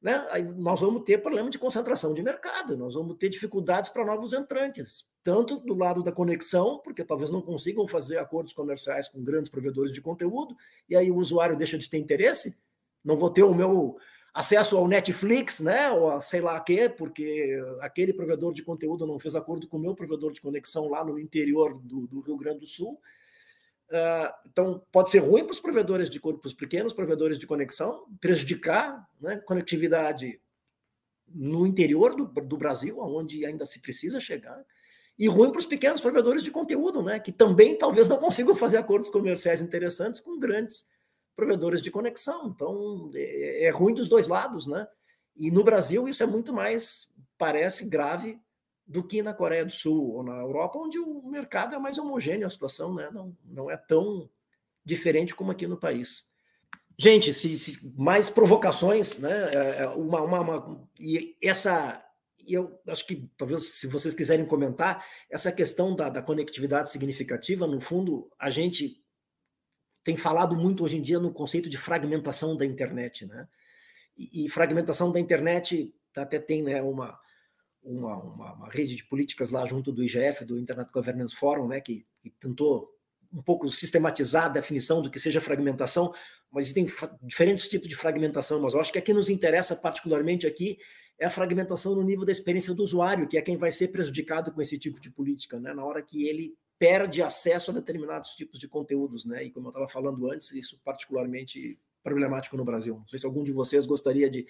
né, aí nós vamos ter problema de concentração de mercado, nós vamos ter dificuldades para novos entrantes, tanto do lado da conexão, porque talvez não consigam fazer acordos comerciais com grandes provedores de conteúdo, e aí o usuário deixa de ter interesse, não vou ter o meu acesso ao Netflix, né, ou a sei lá quê, porque aquele provedor de conteúdo não fez acordo com o meu provedor de conexão lá no interior do, do Rio Grande do Sul. Uh, então, pode ser ruim para os provedores de para os pequenos provedores de conexão, prejudicar né, conectividade no interior do, do Brasil, onde ainda se precisa chegar, e ruim para os pequenos provedores de conteúdo, né, que também talvez não consigam fazer acordos comerciais interessantes com grandes provedores de conexão. Então, é, é ruim dos dois lados, né? E no Brasil isso é muito mais, parece grave do que na Coreia do Sul ou na Europa, onde o mercado é mais homogêneo a situação, né? Não, não é tão diferente como aqui no país. Gente, se, se mais provocações, né? É, é uma, uma, uma, e essa, eu acho que talvez se vocês quiserem comentar essa questão da, da conectividade significativa, no fundo, a gente tem falado muito hoje em dia no conceito de fragmentação da internet, né? E, e fragmentação da internet até tem né, uma, uma, uma, uma, rede de políticas lá junto do IGF, do Internet Governance Forum, né, que, que tentou um pouco sistematizar a definição do que seja fragmentação, mas tem diferentes tipos de fragmentação, mas eu acho que aqui nos interessa particularmente aqui é a fragmentação no nível da experiência do usuário, que é quem vai ser prejudicado com esse tipo de política, né? Na hora que ele perde acesso a determinados tipos de conteúdos, né? E como eu estava falando antes, isso particularmente problemático no Brasil. Não sei se algum de vocês gostaria de,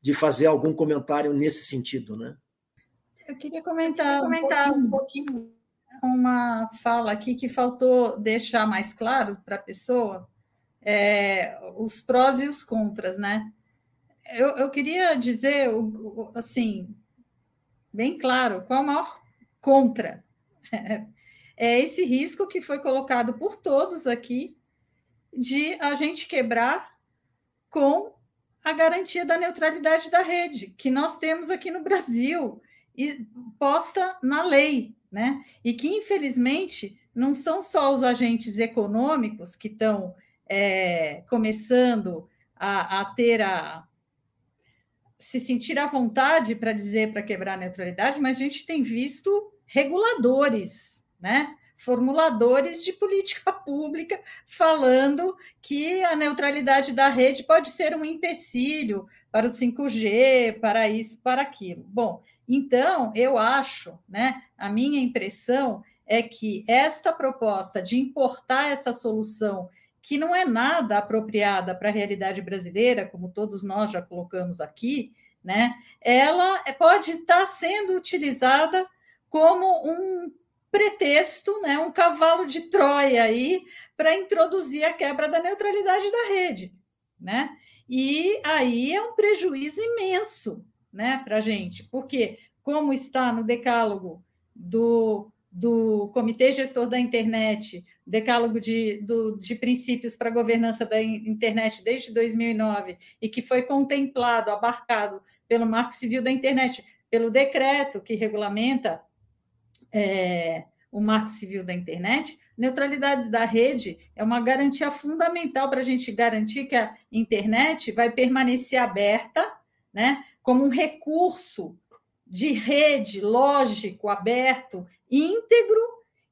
de fazer algum comentário nesse sentido, né? Eu queria comentar, eu queria comentar um, pouquinho, um pouquinho uma fala aqui que faltou deixar mais claro para a pessoa é, os prós e os contras, né? Eu, eu queria dizer, assim, bem claro, qual é o maior contra é esse risco que foi colocado por todos aqui de a gente quebrar com a garantia da neutralidade da rede, que nós temos aqui no Brasil, posta na lei, né? E que, infelizmente, não são só os agentes econômicos que estão é, começando a, a ter a, se sentir à vontade para dizer para quebrar a neutralidade, mas a gente tem visto reguladores né? Formuladores de política pública falando que a neutralidade da rede pode ser um empecilho para o 5G, para isso, para aquilo. Bom, então eu acho, né? A minha impressão é que esta proposta de importar essa solução que não é nada apropriada para a realidade brasileira, como todos nós já colocamos aqui, né? Ela pode estar sendo utilizada como um pretexto, né, um cavalo de Troia aí para introduzir a quebra da neutralidade da rede, né? E aí é um prejuízo imenso, né, para a gente, porque como está no decálogo do, do Comitê Gestor da Internet, decálogo de, do, de princípios para governança da internet desde 2009 e que foi contemplado, abarcado pelo Marco Civil da Internet, pelo decreto que regulamenta é, o marco civil da internet, neutralidade da rede é uma garantia fundamental para a gente garantir que a internet vai permanecer aberta, né, como um recurso de rede lógico, aberto, íntegro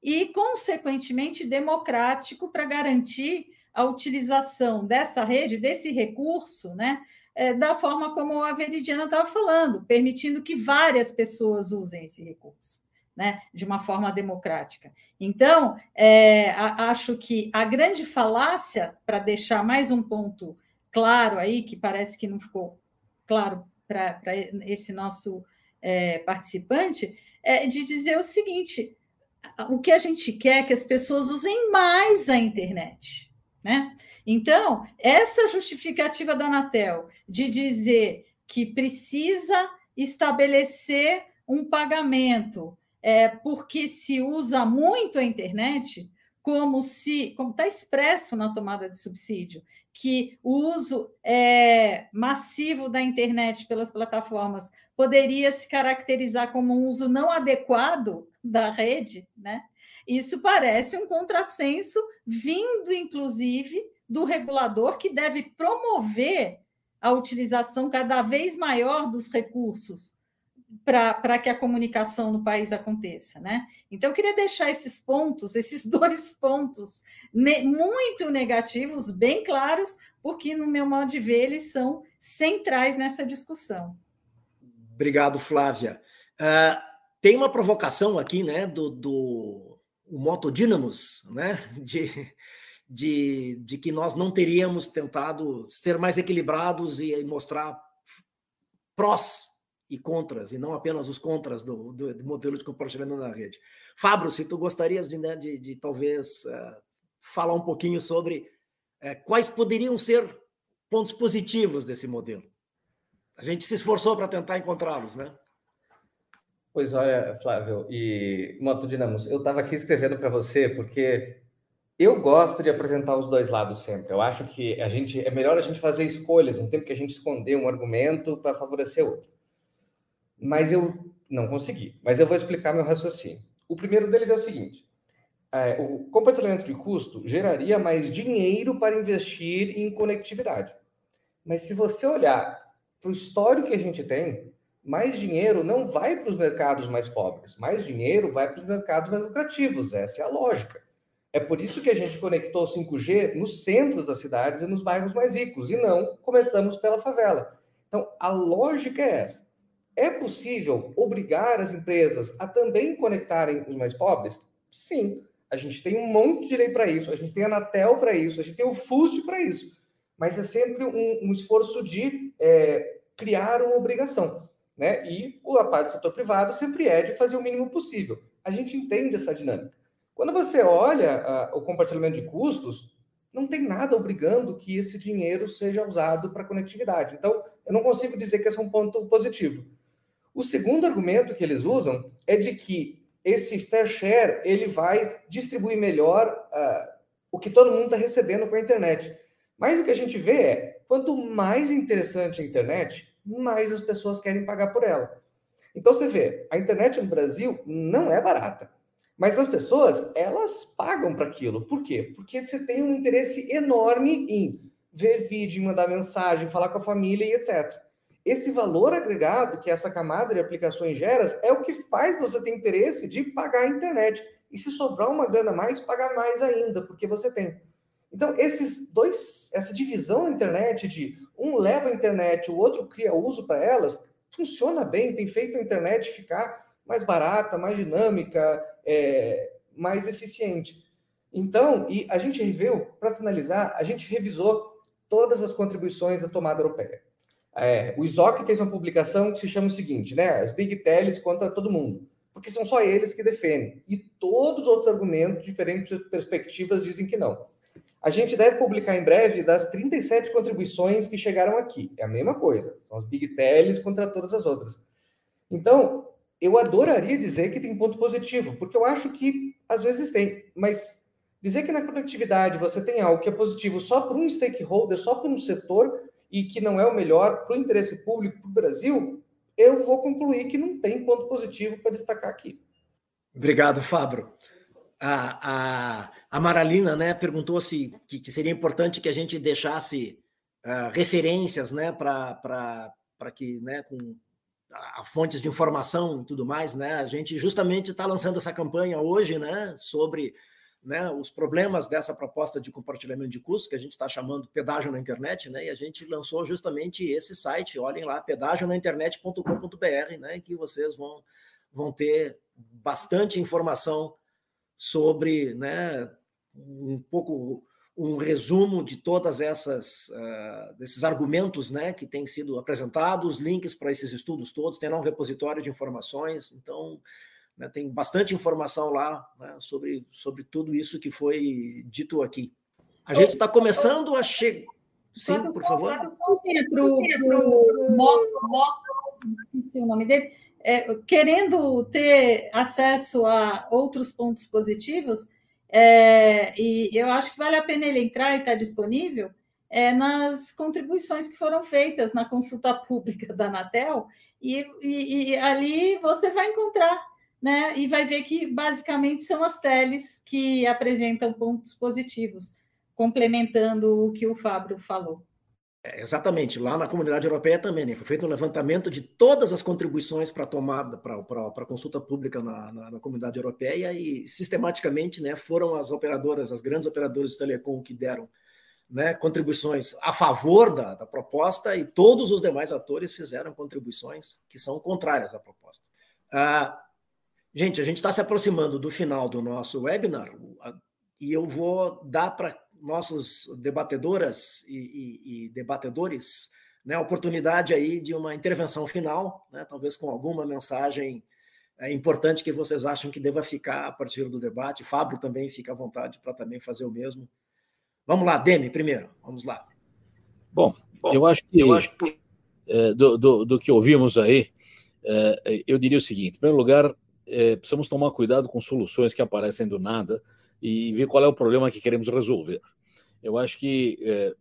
e, consequentemente, democrático para garantir a utilização dessa rede, desse recurso, né, é, da forma como a Veridiana estava falando, permitindo que várias pessoas usem esse recurso né, de uma forma democrática. Então, é, a, acho que a grande falácia, para deixar mais um ponto claro aí, que parece que não ficou claro para esse nosso é, participante, é de dizer o seguinte: o que a gente quer é que as pessoas usem mais a internet. Né? Então, essa justificativa da Anatel de dizer que precisa estabelecer um pagamento é, porque se usa muito a internet, como se, como está expresso na tomada de subsídio, que o uso é, massivo da internet pelas plataformas poderia se caracterizar como um uso não adequado da rede, né? Isso parece um contrassenso vindo, inclusive, do regulador que deve promover a utilização cada vez maior dos recursos para que a comunicação no país aconteça, né? Então, eu queria deixar esses pontos, esses dois pontos ne muito negativos, bem claros, porque, no meu modo de ver, eles são centrais nessa discussão. Obrigado, Flávia. Uh, tem uma provocação aqui, né, do, do o né, de, de, de que nós não teríamos tentado ser mais equilibrados e mostrar prós e contras, e não apenas os contras do, do, do modelo de compartilhamento da rede. Fabro, se tu gostarias de, né, de, de talvez uh, falar um pouquinho sobre uh, quais poderiam ser pontos positivos desse modelo. A gente se esforçou para tentar encontrá-los, né? Pois olha, Flávio e Moto Dinamos, eu estava aqui escrevendo para você porque eu gosto de apresentar os dois lados sempre. Eu acho que a gente é melhor a gente fazer escolhas, não tem que a gente esconder um argumento para favorecer outro mas eu não consegui. Mas eu vou explicar meu raciocínio. O primeiro deles é o seguinte: é, o compartilhamento de custo geraria mais dinheiro para investir em conectividade. Mas se você olhar para o histórico que a gente tem, mais dinheiro não vai para os mercados mais pobres, mais dinheiro vai para os mercados mais lucrativos. Essa é a lógica. É por isso que a gente conectou o 5G nos centros das cidades e nos bairros mais ricos, e não começamos pela favela. Então, a lógica é essa. É possível obrigar as empresas a também conectarem os mais pobres? Sim. A gente tem um monte de lei para isso, a gente tem a Anatel para isso, a gente tem o FUST para isso. Mas é sempre um, um esforço de é, criar uma obrigação. Né? E a parte do setor privado sempre é de fazer o mínimo possível. A gente entende essa dinâmica. Quando você olha uh, o compartilhamento de custos, não tem nada obrigando que esse dinheiro seja usado para conectividade. Então, eu não consigo dizer que esse é um ponto positivo. O segundo argumento que eles usam é de que esse fair share ele vai distribuir melhor uh, o que todo mundo está recebendo com a internet. Mas o que a gente vê é, quanto mais interessante a internet, mais as pessoas querem pagar por ela. Então você vê, a internet no Brasil não é barata. Mas as pessoas, elas pagam para aquilo. Por quê? Porque você tem um interesse enorme em ver vídeo, mandar mensagem, falar com a família e etc. Esse valor agregado que essa camada de aplicações gera é o que faz você ter interesse de pagar a internet. E se sobrar uma grana a mais, pagar mais ainda, porque você tem. Então, esses dois, essa divisão na internet de um leva a internet, o outro cria uso para elas, funciona bem, tem feito a internet ficar mais barata, mais dinâmica, é, mais eficiente. Então, e a gente reviu, para finalizar, a gente revisou todas as contribuições da tomada europeia. É, o ISOC fez uma publicação que se chama o seguinte, né? As Big Tells contra todo mundo. Porque são só eles que defendem. E todos os outros argumentos, diferentes perspectivas, dizem que não. A gente deve publicar em breve das 37 contribuições que chegaram aqui. É a mesma coisa. São as Big Tells contra todas as outras. Então, eu adoraria dizer que tem ponto positivo, porque eu acho que às vezes tem, mas dizer que na conectividade você tem algo que é positivo só para um stakeholder, só para um setor, e que não é o melhor para o interesse público para o Brasil, eu vou concluir que não tem ponto positivo para destacar aqui. Obrigado, Fabro. A, a, a Maralina né, perguntou se que, que, seria importante que a gente deixasse uh, referências né, para que, né, com a, fontes de informação e tudo mais, né, a gente justamente está lançando essa campanha hoje né, sobre né, os problemas dessa proposta de compartilhamento de custos, que a gente está chamando pedágio na internet, né, e a gente lançou justamente esse site, olhem lá, pedagionainternet.com.br, né, que vocês vão, vão ter bastante informação sobre né, um pouco um resumo de todas essas uh, desses argumentos né, que têm sido apresentados, links para esses estudos todos, tem lá um repositório de informações, então né, tem bastante informação lá né, sobre, sobre tudo isso que foi dito aqui. A gente está começando a chegar. Sim, por favor. Para o Moto, esqueci o nome dele, é, querendo ter acesso a outros pontos positivos, É, e eu acho que vale a pena ele entrar e estar tá disponível é, nas contribuições que foram feitas na consulta pública da Anatel, e, e, e, ali você vai encontrar, né? E vai ver que basicamente são as teles que apresentam pontos positivos, complementando o que o Fábio falou. É, exatamente, lá na comunidade europeia também, né? foi feito um levantamento de todas as contribuições para a tomada, para consulta pública na, na, na, comunidade europeia e sistematicamente né, foram as operadoras, as grandes operadoras de telecom que deram né, contribuições a favor da, da, proposta e todos os demais atores fizeram contribuições que são contrárias à proposta. Ah, gente, a gente está se aproximando do final do nosso webinar e eu vou dar para nossos debatedoras e, e, e debatedores né, a oportunidade aí de uma intervenção final, né, talvez com alguma mensagem é, importante que vocês acham que deva ficar a partir do debate. Fábio também fica à vontade para também fazer o mesmo. Vamos lá, Demi, primeiro. Vamos lá. Bom, Bom eu acho que, eu acho que... É, do, do, do, que ouvimos aí, é, eu diria o seguinte: em primeiro lugar, é, precisamos tomar cuidado com soluções que aparecem do nada e ver qual é o problema que queremos resolver. Eu acho que é,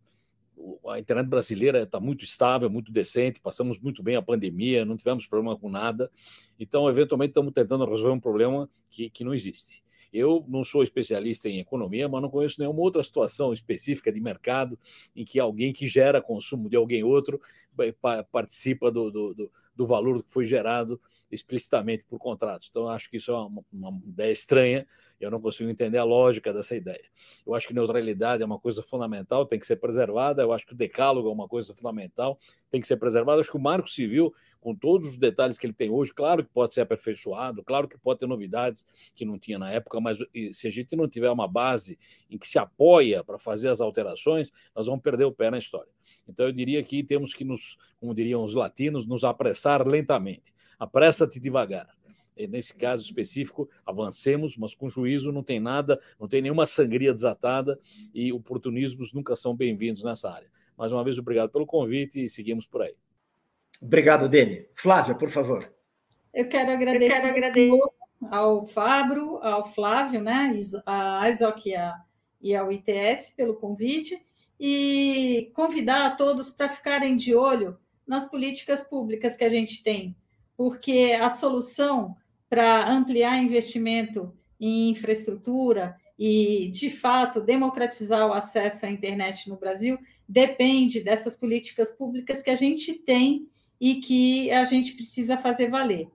a internet brasileira está muito estável, muito decente, passamos muito bem a pandemia, não tivemos problema com nada, então, eventualmente, estamos tentando resolver um problema que, que não existe. Eu não sou especialista em economia, mas não conheço nenhuma outra situação específica de mercado em que alguém que gera consumo de alguém outro participa do, do, do valor que foi gerado explicitamente por contratos. Então, acho que isso é uma, uma, ideia estranha, eu não consigo entender a lógica dessa ideia. Eu acho que neutralidade é uma coisa fundamental, tem que ser preservada, eu acho que o decálogo é uma coisa fundamental, tem que ser preservado. Eu acho que o Marco Civil, com todos os detalhes que ele tem hoje, claro que pode ser aperfeiçoado, claro que pode ter novidades que não tinha na época, mas se a gente não tiver uma base em que se apoia para fazer as alterações, nós vamos perder o pé na história. Então, eu diria que temos que nos, como diriam os latinos, nos apressar lentamente apressa-te devagar. E nesse caso específico, avancemos, mas com juízo não tem nada, não tem nenhuma sangria desatada e oportunismos nunca são bem-vindos nessa área. Mais uma vez, obrigado pelo convite e seguimos por aí. Obrigado, Deni. Flávia, por favor. Eu quero agradecer, Eu quero agradecer. ao Fabro, ao Flávio, né, a ISOC e, e ao ITS pelo convite e convidar a todos para ficarem de olho nas políticas públicas que a gente tem porque a solução para ampliar investimento em infraestrutura e, de fato, democratizar o acesso à internet no Brasil depende dessas políticas públicas que a gente tem e que a gente precisa fazer valer.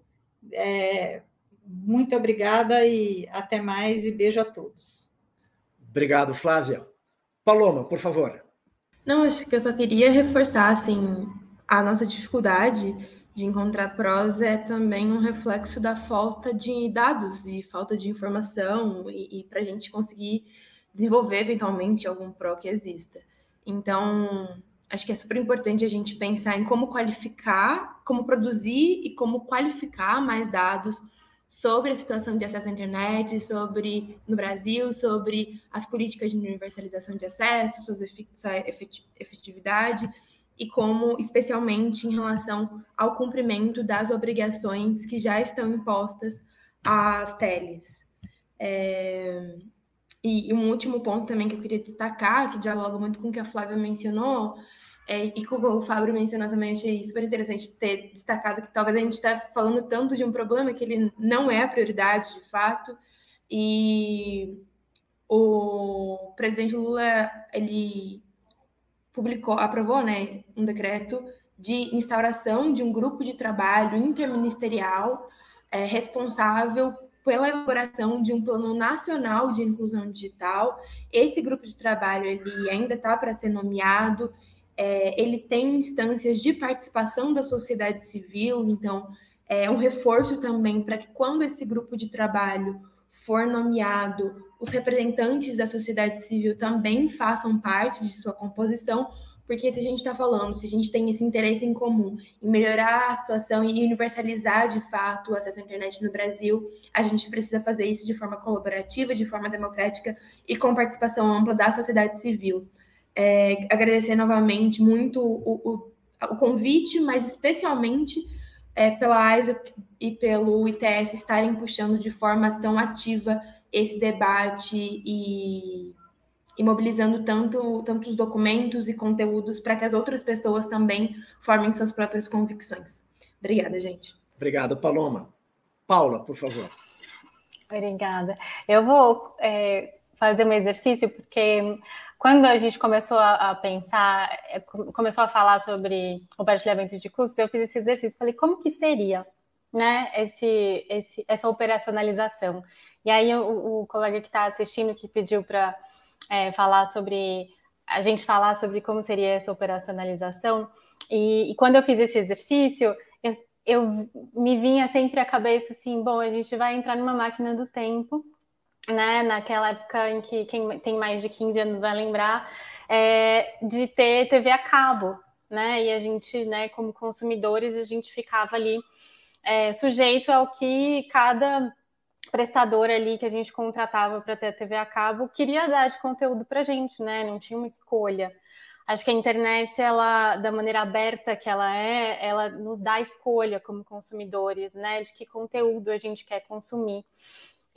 É, muito obrigada e até mais, e beijo a todos. Obrigado, Flávia. Paloma, por favor. Não, acho que eu só queria reforçar assim, a nossa dificuldade de encontrar prós é também um reflexo da falta de dados e falta de informação e, e para a gente conseguir desenvolver eventualmente algum pró que exista. Então, acho que é super importante a gente pensar em como qualificar, como produzir e como qualificar mais dados sobre a situação de acesso à internet, sobre no Brasil, sobre as políticas de universalização de acesso, sua efetividade e como, especialmente em relação ao cumprimento das obrigações que já estão impostas às teles. É... E, um último ponto também que eu queria destacar, que dialoga muito com o que a Flávia mencionou, é, e como o Fábio mencionou também, achei super interessante ter destacado que talvez a gente está falando tanto de um problema que ele não é a prioridade de fato, e o presidente Lula, ele publicou, aprovou, né, um decreto de instauração de um grupo de trabalho interministerial é, responsável pela elaboração de um plano nacional de inclusão digital. Esse grupo de trabalho ele ainda está para ser nomeado. É, ele tem instâncias de participação da sociedade civil, então é um reforço também para que quando esse grupo de trabalho for nomeado, os representantes da sociedade civil também façam parte de sua composição, porque se a gente está falando, se a gente tem esse interesse em comum em melhorar a situação e universalizar de fato o acesso à internet no Brasil, a gente precisa fazer isso de forma colaborativa, de forma democrática e com participação ampla da sociedade civil. É, agradecer novamente muito o, o, o convite, mas especialmente é, pela AISA e pelo ITS estarem puxando de forma tão ativa esse debate e, e mobilizando tanto, tantos documentos e conteúdos para que as outras pessoas também formem suas próprias convicções. Obrigada, gente. Obrigado, Paloma. Paula, por favor. Obrigada. Eu vou é, fazer um exercício, porque quando a gente começou a, pensar, é, começou a falar sobre o partilhamento de custos, eu fiz esse exercício, falei, como que seria né, esse, esse, essa operacionalização? E aí o, o colega que está assistindo, que pediu para é, falar sobre, a gente falar sobre como seria essa operacionalização, e, e quando eu fiz esse exercício, eu, eu me vinha sempre à cabeça assim, bom, a gente vai entrar numa máquina do tempo, né, naquela época em que quem tem mais de 15 anos vai lembrar, é, de ter TV a cabo, né, e a gente, né, como consumidores, a gente ficava ali é, sujeito ao que cada prestador ali que a gente contratava para ter a TV a cabo queria dar de conteúdo para gente, né, não tinha uma escolha. Acho que a internet, ela, da maneira aberta que ela é, ela nos dá escolha como consumidores, né, de que conteúdo a gente quer consumir.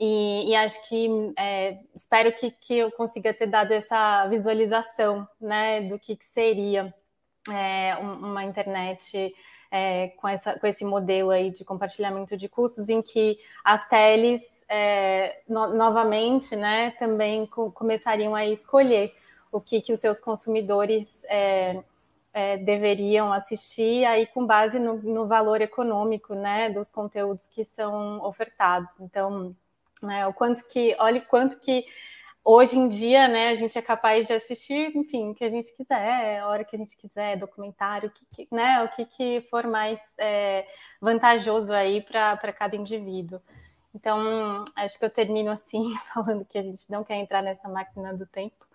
E, e acho que é, espero que, que eu consiga ter dado essa visualização, né, do que, que seria é, uma internet é, com, essa, com esse modelo aí de compartilhamento de custos, em que as teles é, no, novamente, né, também co começariam a escolher o que, que os seus consumidores é, é, deveriam assistir, aí com base no, no, valor econômico né, dos conteúdos que são ofertados. Então, né, o quanto que, olha quanto que hoje em dia né, a gente é capaz de assistir, enfim, o que a gente quiser, a hora que a gente quiser, documentário, o que, que né, o que, que for mais é, vantajoso aí para cada indivíduo. Então, acho que eu termino assim, falando que a gente não quer entrar nessa máquina do tempo,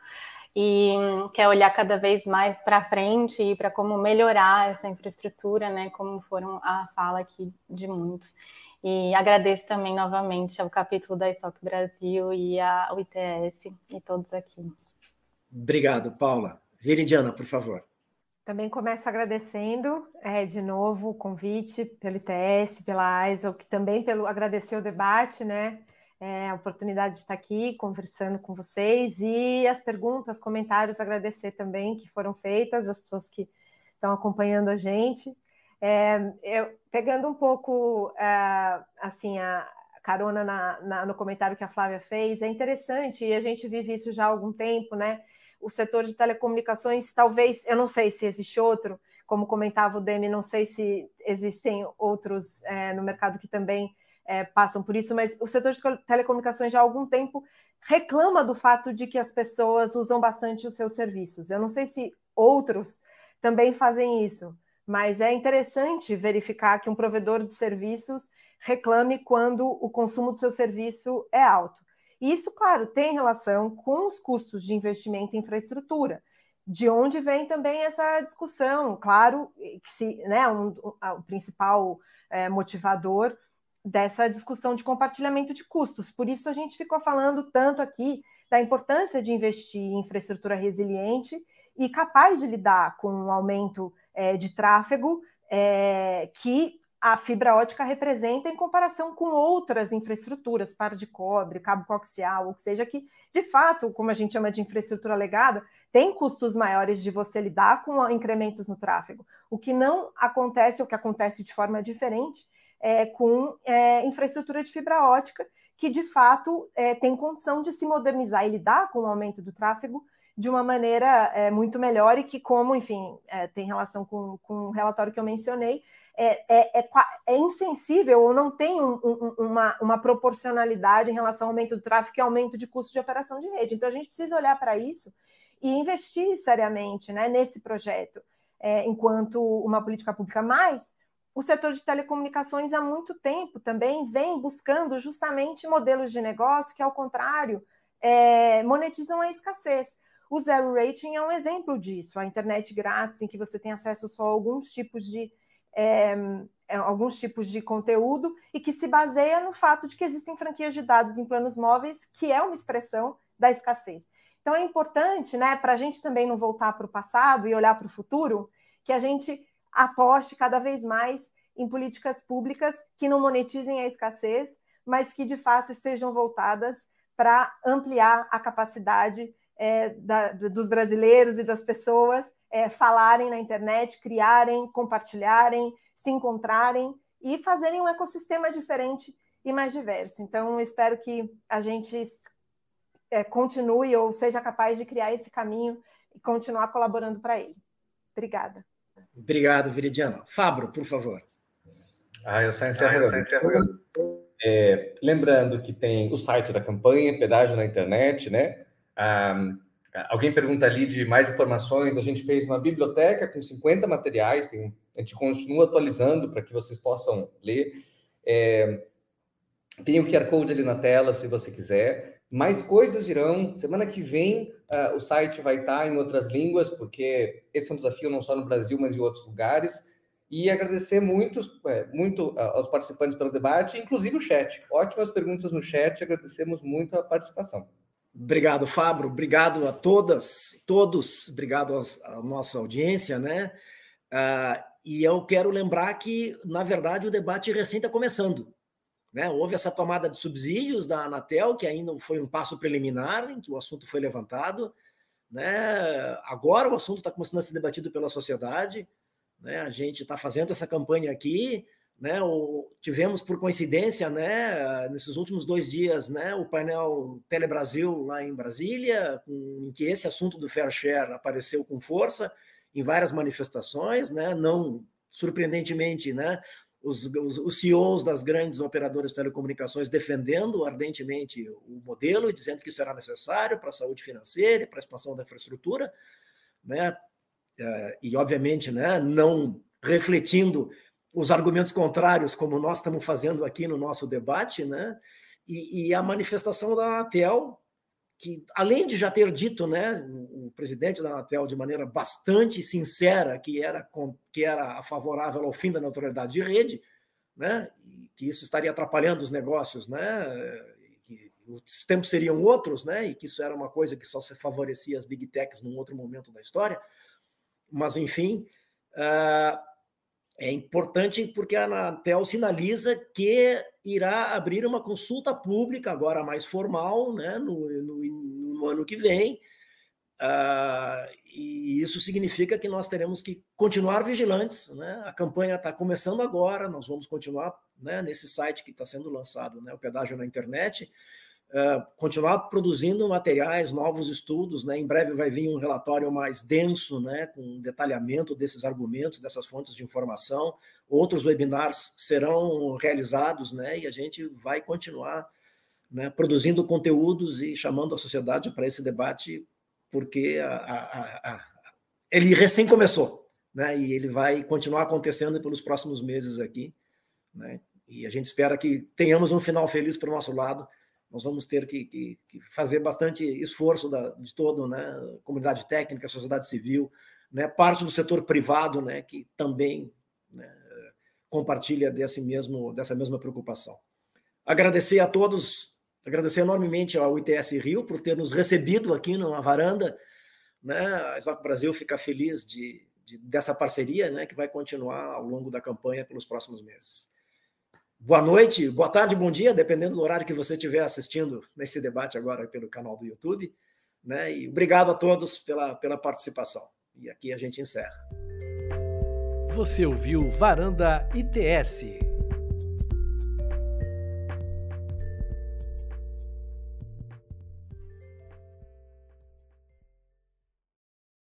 e quer olhar cada vez mais para frente e para como melhorar essa infraestrutura, né, como foram a fala aqui de muitos. E agradeço também novamente ao capítulo da ISOC Brasil e ao ITS e todos aqui. Obrigado, Paula. Viridiana, por favor. Também começo agradecendo é, de novo o convite pelo ITS, pela ISOC, também pelo agradecer o debate, né? É, a oportunidade de estar aqui conversando com vocês e as perguntas, comentários, agradecer também que foram feitas, as pessoas que estão acompanhando a gente. É, eu, pegando um pouco é, assim a carona na, na, no comentário que a Flávia fez, é interessante e a gente vive isso já há algum tempo, né? O setor de telecomunicações, talvez, eu não sei se existe outro, como comentava o Demi, não sei se existem outros é, no mercado que também é, passam por isso, mas o setor de telecomunicações já há algum tempo reclama do fato de que as pessoas usam bastante os seus serviços. Eu não sei se outros também fazem isso, mas é interessante verificar que um provedor de serviços reclame quando o consumo do seu serviço é alto. Isso, claro, tem relação com os custos de investimento em infraestrutura. De onde vem também essa discussão? Claro que se, né, um, um, o principal é, motivador dessa discussão de compartilhamento de custos. Por isso a gente ficou falando tanto aqui da importância de investir em infraestrutura resiliente e capaz de lidar com um aumento é, de tráfego é, que a fibra ótica representa em comparação com outras infraestruturas, par de cobre, cabo coaxial, ou seja, que de fato, como a gente chama de infraestrutura legada, tem custos maiores de você lidar com incrementos no tráfego. O que não acontece, o que acontece de forma diferente, é, com é, infraestrutura de fibra ótica, que de fato é, tem condição de se modernizar e lidar com o aumento do tráfego de uma maneira é, muito melhor e que, como, enfim, é, tem relação com, com o relatório que eu mencionei, é, é, é insensível ou não tem um, um, uma, uma proporcionalidade em relação ao aumento do tráfego e aumento de custo de operação de rede. Então, a gente precisa olhar para isso e investir seriamente né, nesse projeto enquanto uma política pública mais o setor de telecomunicações há muito tempo também vem buscando justamente modelos de negócio que, ao contrário, é, monetizam a escassez. O zero rating é um exemplo disso, a internet grátis, em que você tem acesso só a alguns tipos de é, é, alguns tipos de conteúdo e que se baseia no fato de que existem franquias de dados em planos móveis, que é uma expressão da escassez. Então é importante, né, para a gente também não voltar para o passado e olhar para o futuro, que a gente aposte cada vez mais em políticas públicas que não monetizem a escassez, mas que de fato estejam voltadas para ampliar a capacidade é, da, dos brasileiros e das pessoas é, falarem na internet, criarem, compartilharem, se encontrarem e fazerem um ecossistema diferente e mais diverso. Então, espero que a gente é, continue ou seja capaz de criar esse caminho e continuar colaborando para ele. Obrigada. Obrigado, Viridiana. Fabro, por favor. Ah, eu só encerro. Ah, eu. É, lembrando que tem o site da campanha, pedágio na internet, né? Ah, alguém pergunta ali de mais informações. A gente fez uma biblioteca com 50 materiais, tem, a gente continua atualizando para que vocês possam ler. É, tem o QR Code ali na tela, se você quiser. Mais coisas virão. Semana que vem uh, o site vai estar em outras línguas, porque esse é um desafio não só no Brasil, mas em outros lugares. E agradecer muito, é, muito uh, aos participantes pelo debate, inclusive o chat. Ótimas perguntas no chat, agradecemos muito a participação. Obrigado, Fábio. Obrigado a todas, todos. Obrigado à nossa audiência, né? Uh, e eu quero lembrar que, na verdade, o debate recém está começando. Né? Houve essa tomada de subsídios da Anatel, que ainda foi um passo preliminar, em que o assunto foi levantado. Né? Agora o assunto está começando a ser debatido pela sociedade. Né? A gente está fazendo essa campanha aqui. Né? O, tivemos, por coincidência, né, nesses últimos dois dias, né, o painel Telebrasil lá em Brasília, em que esse assunto do fair share apareceu com força em várias manifestações, né? não surpreendentemente, né, os, os, os, CEOs das grandes operadoras de telecomunicações defendendo ardentemente o modelo dizendo que isso era necessário para a saúde financeira para a expansão da infraestrutura, né? É, e obviamente, né, não refletindo os argumentos contrários, como nós estamos fazendo aqui no nosso debate, né? E, e a manifestação da Anatel, que além de já ter dito, né, o presidente da Anatel de maneira bastante sincera que era que era favorável ao fim da neutralidade de rede, né, que isso estaria atrapalhando os negócios, né, que os tempos seriam outros, né, e que isso era uma coisa que só se favorecia as big techs num outro momento da história. Mas enfim, uh, é importante porque a Anatel sinaliza que irá abrir uma consulta pública, agora mais formal, né, no, no, no ano que vem. Uh, e isso significa que nós teremos que continuar vigilantes. Né? A campanha está começando agora, nós vamos continuar né, nesse site que está sendo lançado, né, o Pedágio na Internet. Uh, continuar produzindo materiais, novos estudos, né? Em breve vai vir um relatório mais denso, né? Com detalhamento desses argumentos, dessas fontes de informação. Outros webinars serão realizados, né? E a gente vai continuar né, produzindo conteúdos e chamando a sociedade para esse debate, porque a, a, a, ele recém começou, né? E ele vai continuar acontecendo pelos próximos meses aqui, né? E a gente espera que tenhamos um final feliz para o nosso lado nós vamos ter que, que, que fazer bastante esforço da, de todo, né, comunidade técnica, sociedade civil, né, parte do setor privado, né, que também né, compartilha desse mesmo, dessa mesma preocupação. Agradecer a todos, agradecer enormemente ao ITS Rio por ter nos recebido aqui numa varanda, né, a Exoc Brasil fica feliz de, de, dessa parceria, né, que vai continuar ao longo da campanha pelos próximos meses boa noite, boa tarde, bom dia, dependendo do horário que você estiver assistindo nesse debate agora pelo canal do YouTube. Né? E obrigado a todos pela, pela participação. E aqui a gente encerra. Você ouviu Varanda ITS.